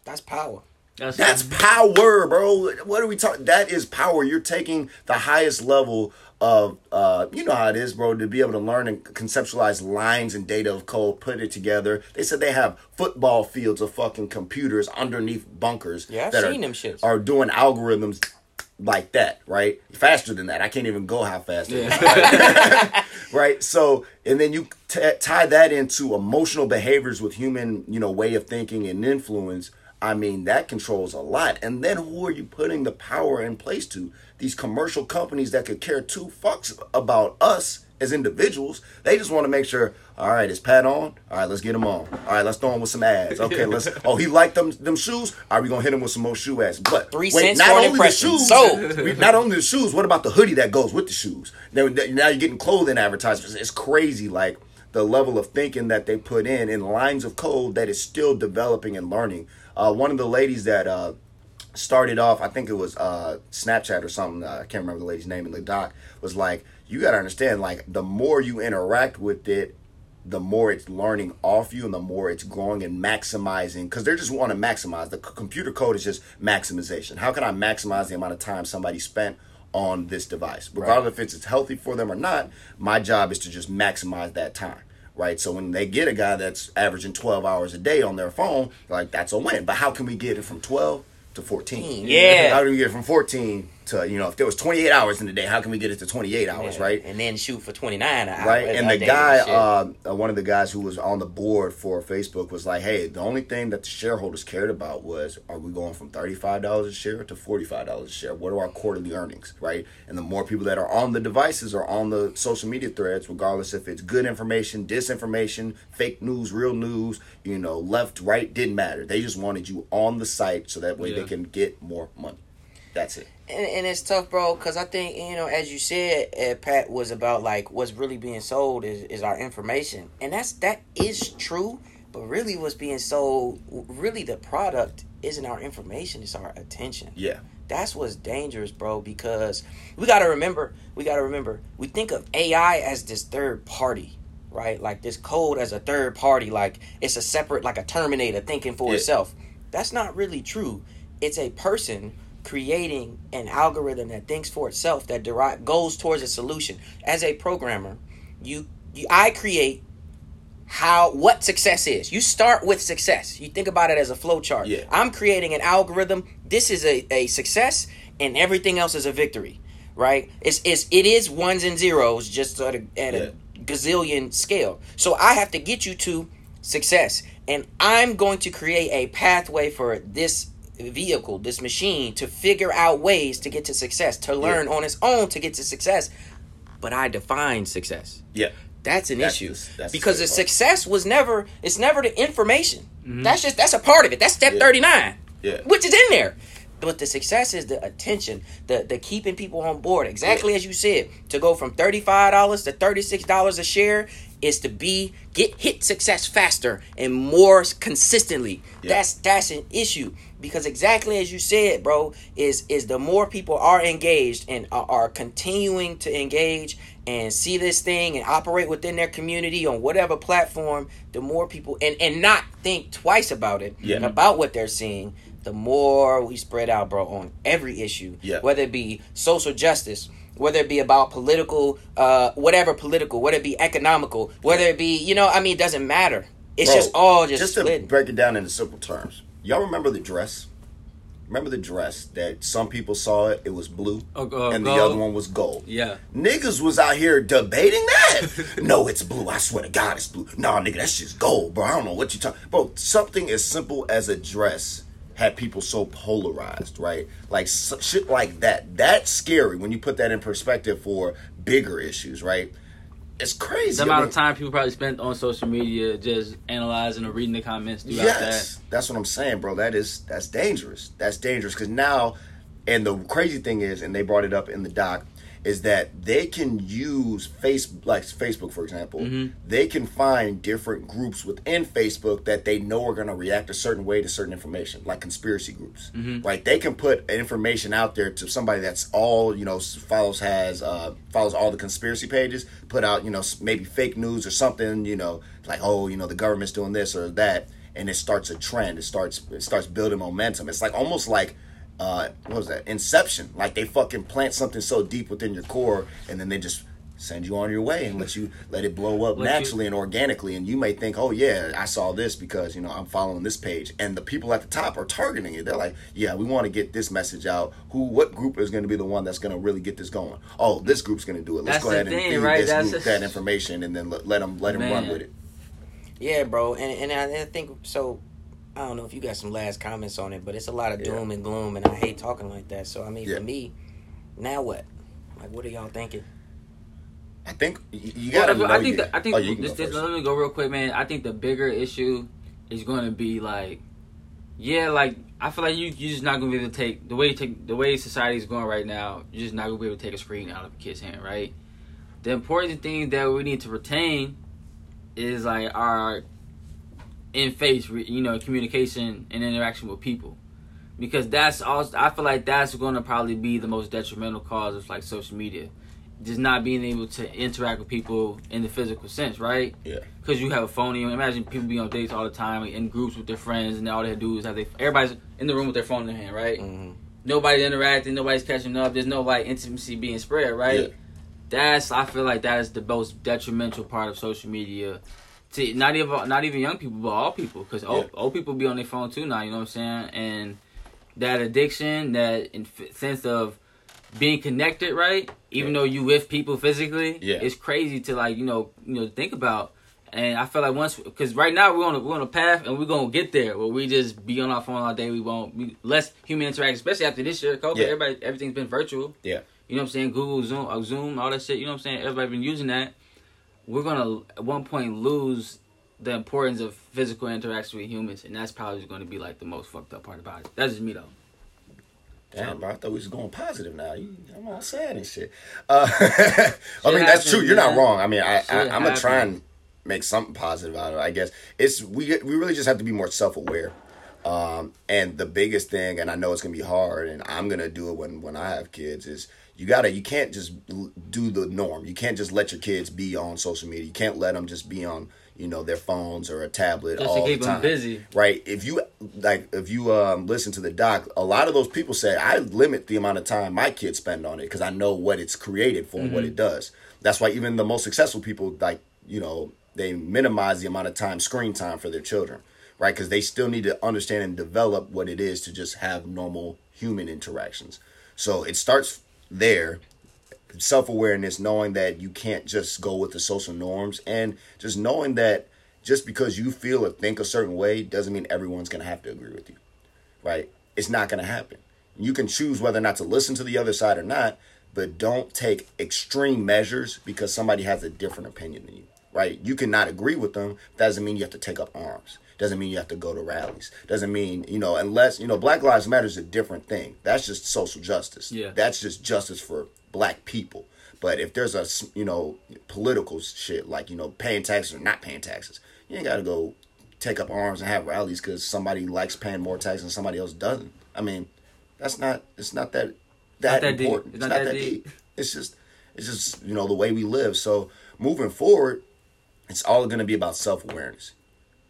[SPEAKER 2] That's power.
[SPEAKER 3] That's,
[SPEAKER 1] That's power, bro. What are we talking? That is power. You're taking the highest level of, uh, you know how it is, bro, to be able to learn and conceptualize lines and data of code, put it together. They said they have football fields of fucking computers underneath bunkers.
[SPEAKER 2] Yeah, I've
[SPEAKER 1] that
[SPEAKER 2] seen
[SPEAKER 1] are,
[SPEAKER 2] them shits.
[SPEAKER 1] Are doing algorithms like that, right? Faster than that. I can't even go how fast
[SPEAKER 3] yeah.
[SPEAKER 1] right so and then you t- tie that into emotional behaviors with human you know way of thinking and influence i mean that controls a lot and then who are you putting the power in place to these commercial companies that could care two fucks about us as individuals they just want to make sure all right is pat on all right let's get him on all right let's throw him with some ads okay let's oh he liked them them shoes all right we gonna hit him with some more shoe ads but
[SPEAKER 2] Three
[SPEAKER 1] wait,
[SPEAKER 2] cents
[SPEAKER 1] not
[SPEAKER 2] for an
[SPEAKER 1] only the shoes
[SPEAKER 2] Sold.
[SPEAKER 1] we- not only the shoes, what about the hoodie that goes with the shoes? Now, now you're getting clothing advertisements. It's crazy, like the level of thinking that they put in in lines of code that is still developing and learning. Uh, one of the ladies that uh, started off, I think it was uh, Snapchat or something. Uh, I can't remember the lady's name in the doc. Was like, you got to understand, like the more you interact with it, the more it's learning off you and the more it's growing and maximizing because they just want to maximize the c- computer code is just maximization how can i maximize the amount of time somebody spent on this device regardless if it's, it's healthy for them or not my job is to just maximize that time right? So when they get a guy that's averaging 12 hours a day on their phone like that's a win. But how can we get it from 12 to 14
[SPEAKER 2] Yeah.
[SPEAKER 1] how do we get it from 14 to you know if there was 28 hours in the day how can we get it to 28 hours
[SPEAKER 2] Yeah.
[SPEAKER 1] right
[SPEAKER 2] And then shoot for 29 an hour.
[SPEAKER 1] right? And the guy, uh, uh, one of the guys who was on the board for Facebook was like, "Hey, the only thing that the shareholders cared about was, are we going from thirty five dollars a share to forty five dollars a share? What are our quarterly earnings, right? And the more people that are on the devices or on the social media threads, regardless if it's good information, disinformation, fake news, real news, you know, left, right, didn't matter. They just wanted you on the site so that way they can get more money. That's it.
[SPEAKER 2] And, and it's tough, bro, because I think you know, as you said, uh, Pat was about like what's really being sold is, is our information, and that's that is true. But really, what's being sold, really, the product isn't our information; it's our attention.
[SPEAKER 1] Yeah.
[SPEAKER 2] That's what's dangerous, bro. Because we gotta remember, we gotta remember, we think of AI as this third party, right? Like this code as a third party, like it's a separate, like a Terminator thinking for
[SPEAKER 1] Yeah.
[SPEAKER 2] itself. That's not really true. It's a person creating an algorithm that thinks for itself that derive, goes towards a solution. As a programmer, you, you I create how what success is. You start with success. You think about it as a flow chart.
[SPEAKER 1] Yeah.
[SPEAKER 2] I'm creating an algorithm. This is a, a success and everything else is a victory. Right? It's, it's it is ones and zeros just at a, at
[SPEAKER 1] Yeah.
[SPEAKER 2] a gazillion scale. So I have to get you to success. And I'm going to create a pathway for this vehicle, this machine, to figure out ways to get to success, to learn on its own to get to success. But I define success.
[SPEAKER 1] Yeah.
[SPEAKER 2] That's an
[SPEAKER 1] That's
[SPEAKER 2] issue
[SPEAKER 1] the- that's
[SPEAKER 2] because the
[SPEAKER 1] scary part.
[SPEAKER 2] success was never. It's never the information. Mm-hmm. That's just that's a part of it. That's step
[SPEAKER 1] Yeah.
[SPEAKER 2] thirty nine,
[SPEAKER 1] Yeah.
[SPEAKER 2] which is in there. But the success is the attention, the the keeping people on board. Exactly
[SPEAKER 1] Yeah.
[SPEAKER 2] as you said, to go from thirty five dollars to thirty six dollars a share is to be get hit success faster and more consistently.
[SPEAKER 1] Yeah.
[SPEAKER 2] That's that's an issue because exactly as you said, bro, is is the more people are engaged and are, are continuing to engage and see this thing and operate within their community on whatever platform, the more people and and not think twice about it
[SPEAKER 1] Yeah.
[SPEAKER 2] about what they're seeing. The more we spread out, bro, on every issue,
[SPEAKER 1] Yeah.
[SPEAKER 2] whether it be social justice, whether it be about political, uh, whatever political, whether it be economical, whether it be, you know, I mean, it doesn't matter. It's
[SPEAKER 1] Bro,
[SPEAKER 2] just all just,
[SPEAKER 1] just to
[SPEAKER 2] splitting.
[SPEAKER 1] break it down into simple terms. Y'all remember the dress? Remember the dress that some people saw it, it was blue,
[SPEAKER 3] Oh, uh,
[SPEAKER 1] and the
[SPEAKER 3] gold.
[SPEAKER 1] other one was gold.
[SPEAKER 3] Yeah.
[SPEAKER 1] Niggas was out here debating that. no, it's blue. I swear to God, it's blue. Nah, nigga, that's just gold, bro. I don't know what you talking. Bro, something as simple as a dress had people so polarized, right? Like s- shit like that. That's scary when you put that in perspective for bigger issues, right? It's crazy.
[SPEAKER 3] The
[SPEAKER 1] I
[SPEAKER 3] amount
[SPEAKER 1] mean-
[SPEAKER 3] of time people probably spent on social media just analyzing or reading the comments throughout
[SPEAKER 1] Yes, that's what I'm saying, bro. That is that's dangerous. That's dangerous because now, and the crazy thing is, and they brought it up in the doc, is that they can use face like Facebook for example. They can find different groups within Facebook that they know are going to react a certain way to certain information, like conspiracy groups. Like they can put information out there to somebody that's all you know follows has uh, follows all the conspiracy pages. Put out you know maybe fake news or something. You know like oh you know the government's doing this or that and it starts a trend. It starts it starts building momentum. It's like almost like uh, what was that? Inception. Like they fucking plant something so deep within your core, and then they just send you on your way and let you let it blow up
[SPEAKER 3] Let you-
[SPEAKER 1] naturally and organically. And you may think, oh yeah, I saw this because you know I'm following this page, and the people at the top are targeting it. They're like, yeah, we want to get this message out. Who, what group is going to be the one that's going to really get this going? Oh, this group's going to do it. Let's
[SPEAKER 3] That's
[SPEAKER 1] go
[SPEAKER 3] the
[SPEAKER 1] ahead and
[SPEAKER 3] thing,
[SPEAKER 1] feed
[SPEAKER 3] right?
[SPEAKER 1] this
[SPEAKER 3] That's
[SPEAKER 1] group
[SPEAKER 3] a-
[SPEAKER 1] that information, and then let, let them let them run with it.
[SPEAKER 2] Yeah, bro, and and I, I think so. I don't know if you got some last comments on it, but it's a lot of
[SPEAKER 1] Yeah.
[SPEAKER 2] doom and gloom, and I hate talking like that. So I mean,
[SPEAKER 1] Yeah.
[SPEAKER 2] for me, now what? Like, what are y'all thinking?
[SPEAKER 1] I think you got to.
[SPEAKER 3] I think the, I think
[SPEAKER 1] oh, you can
[SPEAKER 3] just, just let me go real quick, man. I think the bigger issue is going to be like, yeah, like I feel like you you're just not going to be able to take the way you take the way society is going right now. You're just not going to be able to take a screen out of a kid's hand, right? The important thing that we need to retain is like our in face, you know, communication and interaction with people. Because that's also, I feel like that's going to probably be the most detrimental cause of like social media, just not being able to interact with people in the physical sense, right?
[SPEAKER 1] Yeah.
[SPEAKER 3] Because you have a phone. You imagine people be on dates all the time, in groups with their friends, and all they do is have they everybody's in the room with their phone in their hand, right?
[SPEAKER 2] Mhm.
[SPEAKER 3] Nobody's interacting, nobody's catching up. There's no like intimacy being spread, right?
[SPEAKER 1] Yeah.
[SPEAKER 3] That's I feel like that is the most detrimental part of social media. To not even not even young people, but all people, because old,
[SPEAKER 1] Yeah.
[SPEAKER 3] old people be on their phone too now. You know what I'm saying? And that addiction, that inf- sense of being connected, right? Even
[SPEAKER 1] Yeah.
[SPEAKER 3] though you with people physically,
[SPEAKER 1] Yeah.
[SPEAKER 3] it's crazy to like you know you know think about. And I feel like once, because right now we're on a, we're on a path, and we're gonna get there where we just be on our phone all day. We won't be less human interaction, especially after this year, COVID.
[SPEAKER 1] Yeah.
[SPEAKER 3] Everybody, everything's been virtual.
[SPEAKER 1] Yeah.
[SPEAKER 3] You know what I'm saying? Google, Zoom, uh, Zoom, all that shit. You know what I'm saying? Everybody been using that. We're gonna at one point lose the importance of physical interaction with humans, and that's probably going to be like the most fucked up part about it. That's just me though.
[SPEAKER 1] Damn, bro, I thought we was going positive now. You, I'm all sad and shit. Uh, I mean, that's
[SPEAKER 3] happens,
[SPEAKER 1] true. You're not wrong. I mean, I, I
[SPEAKER 3] Shit
[SPEAKER 1] I'm gonna try and make something positive out of it. I guess it's we we really just have to be more self aware. Um, and the biggest thing, and I know it's gonna be hard, and I'm gonna do it when when I have kids, is you gotta you can't just do the norm. You can't just let your kids be on social media. You can't let them just be on you know their phones or a tablet
[SPEAKER 3] Just to keep
[SPEAKER 1] the time.
[SPEAKER 3] busy.
[SPEAKER 1] right? If you like, if you um, listen to the doc, a lot of those people say I limit the amount of time my kids spend on it because I know what it's created for, and what
[SPEAKER 3] Mm-hmm.
[SPEAKER 1] it does. That's why even the most successful people, like you know, they minimize the amount of time screen time for their children, right? Because they still need to understand and develop what it is to just have normal human interactions. So it starts there self awareness, knowing that you can't just go with the social norms, and just knowing that just because you feel or think a certain way doesn't mean everyone's gonna have to agree with you, right? It's not gonna happen. You can choose whether or not to listen to the other side or not, but don't take extreme measures because somebody has a different opinion than you, right? You cannot agree with them. Doesn't mean you have to take up arms. Doesn't mean you have to go to rallies. Doesn't mean, you know, unless, you know, Black Lives Matter is a different thing. That's just social justice.
[SPEAKER 3] Yeah.
[SPEAKER 1] That's just justice for black people. But if there's a, you know, political shit like, you know, paying taxes or not paying taxes, you ain't got to go take up arms and have rallies because somebody likes paying more taxes and somebody else doesn't. I mean, that's not, it's not that, that,
[SPEAKER 3] that deep.
[SPEAKER 1] important.
[SPEAKER 3] It's not that deep.
[SPEAKER 1] It's just, it's just, you know, the way we live. So moving forward, it's all going to be about self awareness.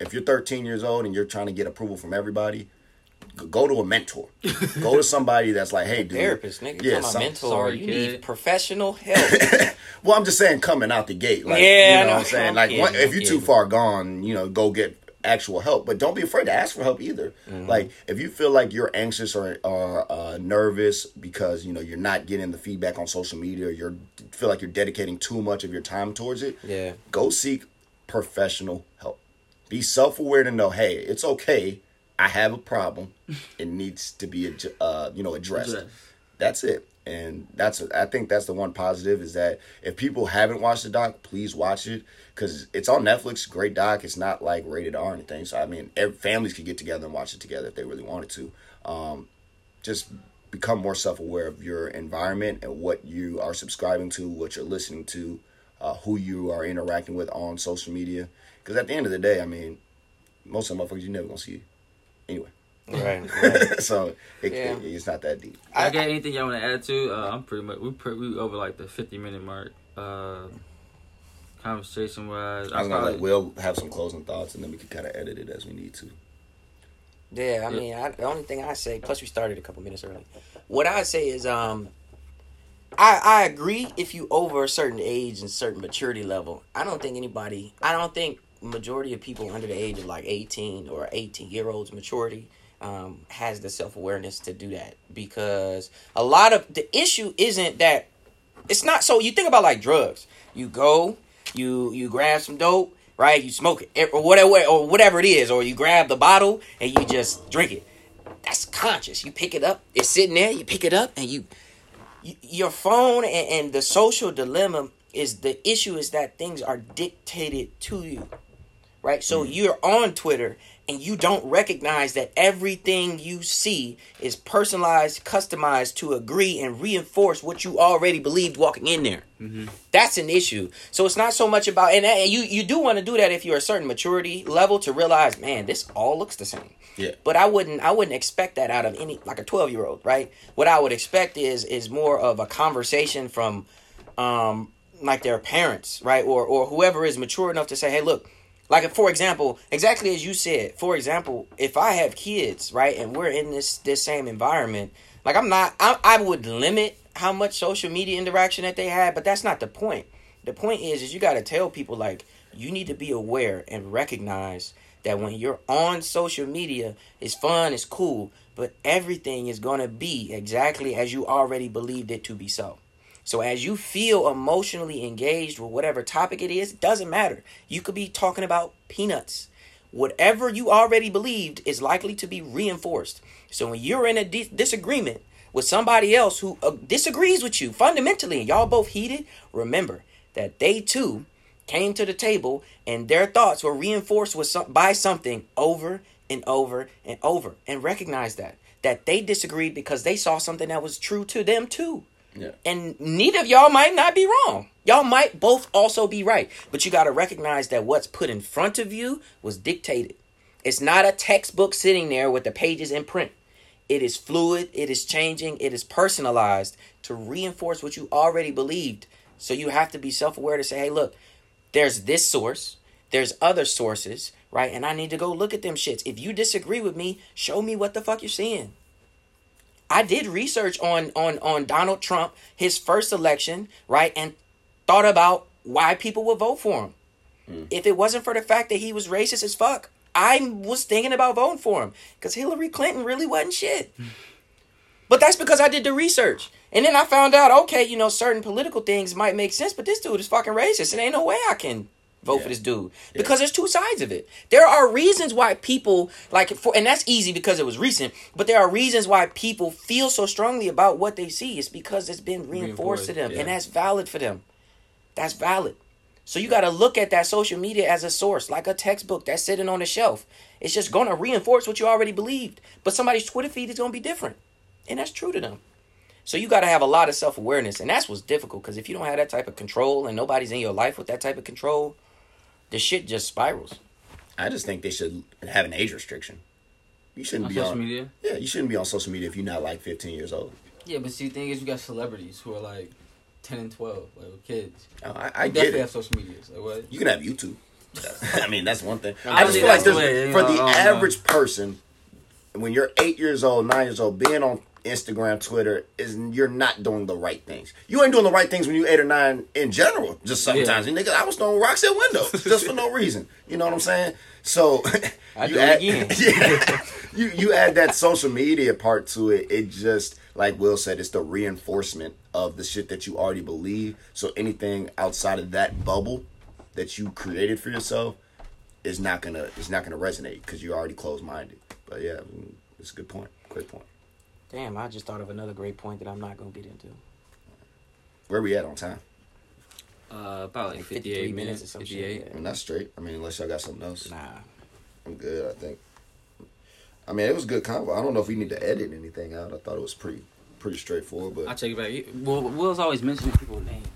[SPEAKER 1] If you're 13 years old and you're trying to get approval from everybody, go to a mentor. go to somebody that's like, hey, dude.
[SPEAKER 2] Therapist, nigga.
[SPEAKER 1] Yeah,
[SPEAKER 2] Yeah,
[SPEAKER 1] some-
[SPEAKER 2] mentor.
[SPEAKER 3] sorry,
[SPEAKER 2] you
[SPEAKER 3] kid.
[SPEAKER 2] need professional help.
[SPEAKER 1] Well, I'm just saying, coming out the gate, like,
[SPEAKER 2] Yeah,
[SPEAKER 1] you
[SPEAKER 2] I
[SPEAKER 1] know,
[SPEAKER 2] know.
[SPEAKER 1] what I'm saying,
[SPEAKER 2] I'm
[SPEAKER 1] like,
[SPEAKER 2] kidding,
[SPEAKER 1] one, if you're too far gone, you know, go get actual help, but don't be afraid to ask for help either.
[SPEAKER 2] Mm-hmm.
[SPEAKER 1] Like, if you feel like you're anxious or or uh, nervous because you know you're not getting the feedback on social media, or you're feel like you're dedicating too much of your time towards it,
[SPEAKER 2] Yeah.
[SPEAKER 1] go seek professional help. Be self aware to know, hey, it's okay. I have a problem. It needs to be, uh, you know, addressed.
[SPEAKER 3] Addressed.
[SPEAKER 1] that's it. And that's i think that's the one positive is that if people haven't watched the doc please watch it. Because it's on netflix great doc. It's not like rated r or anything. So i mean every, families could get together and watch it together if they really wanted to. Um, just become more self-aware of your environment and what you are subscribing to what you're listening to uh, who you are interacting with on social media because at the end of the day i mean most of the motherfuckers you never gonna see anyway
[SPEAKER 2] right. right.
[SPEAKER 1] so it,
[SPEAKER 2] Yeah.
[SPEAKER 1] it- it's not that deep
[SPEAKER 3] I,
[SPEAKER 2] I-
[SPEAKER 3] got anything y'all want to add to? Uh, I'm pretty much we pre- we over like the 50 minute mark. Uh, conversation wise,
[SPEAKER 1] I was gonna let Will have some closing thoughts, and then we can kind of edit it as we need to.
[SPEAKER 2] Yeah, I mean, I, the only thing I say, plus we started a couple minutes early. What I say is, um, I I agree if you over a certain age and certain maturity level. I don't think anybody. I don't think majority of people under the age of like eighteen or eighteen year olds maturity um, has the self awareness to do that because a lot of the issue isn't that it's not so you think about like drugs. You go you you grab some dope right? You smoke it or whatever or whatever it is or you grab the bottle and you just drink it. That's conscious. You pick it up. It's sitting there. You pick it up and you, you your phone and, and the social dilemma is the issue is that things are dictated to you right so you're on twitter and you don't recognize that everything you see is personalized customized to agree and reinforce what you already believed walking in there that's an issue so it's not so much about and, and you you do want to do that if you're a certain maturity level to realize man this all looks the same
[SPEAKER 1] Yeah.
[SPEAKER 2] but I wouldn't I wouldn't expect that out of any like a 12 year old, right? What I would expect is is more of a conversation from um like their parents, right? Or or whoever is mature enough to say, "Hey, look, like for example, exactly as you said, for example, if I have kids, right, and we're in this this same environment, like I'm not I, I would limit how much social media interaction that they have, but that's not the point. The point is is you got to tell people like you need to be aware and recognize that when you're on social media, it's fun, it's cool, but everything is going to be exactly as you already believed it to be so. So as you feel emotionally engaged with whatever topic it is, doesn't matter. You could be talking about peanuts. Whatever you already believed is likely to be reinforced. So when you're in a dis- disagreement with somebody else who uh, disagrees with you fundamentally and y'all both heated, remember that they too came to the table and their thoughts were reinforced with some, by something over and over and over and recognize that that they disagreed because they saw something that was true to them too
[SPEAKER 1] Yeah.
[SPEAKER 2] and neither of y'all might not be wrong y'all might both also be right but you got to recognize that what's put in front of you was dictated it's not a textbook sitting there with the pages in print it is fluid it is changing it is personalized to reinforce what you already believed so you have to be self-aware to say hey look there's this source there's other sources, right? And I need to go look at them shits. If you disagree with me, show me what the fuck you're seeing. I did research on on on Donald Trump, his first election, right, and thought about why people would vote for him. Hmm. If it wasn't for the fact that he was racist as fuck, I was thinking about voting for him because Hillary Clinton really wasn't shit. Hmm. But that's because I did the research. And then I found out, okay, you know, certain political things might make sense, but this dude is fucking racist. And ain't no way I can vote for this dude. Because there's two sides of it. There are reasons why people like for and that's easy because it was recent, but there are reasons why people feel so strongly about what they see. It's because it's been reinforced to them.
[SPEAKER 3] Reinforced,
[SPEAKER 2] And that's valid for them. That's valid. So you got to look at that social media as a source, like a textbook that's sitting on a shelf. It's just going to reinforce what you already believed. But somebody's Twitter feed is going to be different. And that's true to them. So you got to have a lot of self awareness. And that's what's difficult because if you don't have that type of control and nobody's in your life with that type of control, the shit just spirals.
[SPEAKER 1] I just think they should have an age restriction. You shouldn't
[SPEAKER 3] On
[SPEAKER 1] be
[SPEAKER 3] social
[SPEAKER 1] on
[SPEAKER 3] media?
[SPEAKER 1] Yeah, you shouldn't be on social media if you're not like 15 years old.
[SPEAKER 3] Yeah, but see, the thing is, you got celebrities who are like ten and twelve, like with kids.
[SPEAKER 1] Oh, I, I
[SPEAKER 3] You
[SPEAKER 1] get
[SPEAKER 3] definitely
[SPEAKER 1] it.
[SPEAKER 3] have social media. Like what?
[SPEAKER 1] You can have YouTube. I mean, that's one thing.
[SPEAKER 3] I
[SPEAKER 1] I just feel like
[SPEAKER 3] that's
[SPEAKER 1] there's,
[SPEAKER 3] way,
[SPEAKER 1] for
[SPEAKER 3] know,
[SPEAKER 1] the
[SPEAKER 3] I don't
[SPEAKER 1] average person, when you're eight years old, nine years old, being on Instagram, Twitter, is you're not doing the right things. You ain't doing the right things when you're eight or nine in general. Just sometimes, and nigga, I was throwing rocks at windows just for no reason. You know what I'm saying? So you add,
[SPEAKER 2] again.
[SPEAKER 1] yeah, you you add that social media part to it. It just like Will said, it's the reinforcement of the shit that you already believe. So anything outside of that bubble that you created for yourself is not gonna is not gonna resonate because you're already closed minded. But yeah, mm, it's a good point. Great point.
[SPEAKER 2] Damn, I just thought of another great point that I'm not going to get into.
[SPEAKER 1] Where we at on time?
[SPEAKER 3] Uh, about like
[SPEAKER 2] Like
[SPEAKER 3] 58
[SPEAKER 2] 53
[SPEAKER 3] minutes,
[SPEAKER 2] minutes or something. shit,
[SPEAKER 3] 58.
[SPEAKER 1] I mean that's straight. I mean unless y'all got something else,
[SPEAKER 2] Nah.
[SPEAKER 1] I'm good. I think. I mean it was a good convo. I don't know if we need to edit anything out. I thought it was pretty pretty straightforward, but
[SPEAKER 3] I'll check it back. Will, Will's always mentioning people's names.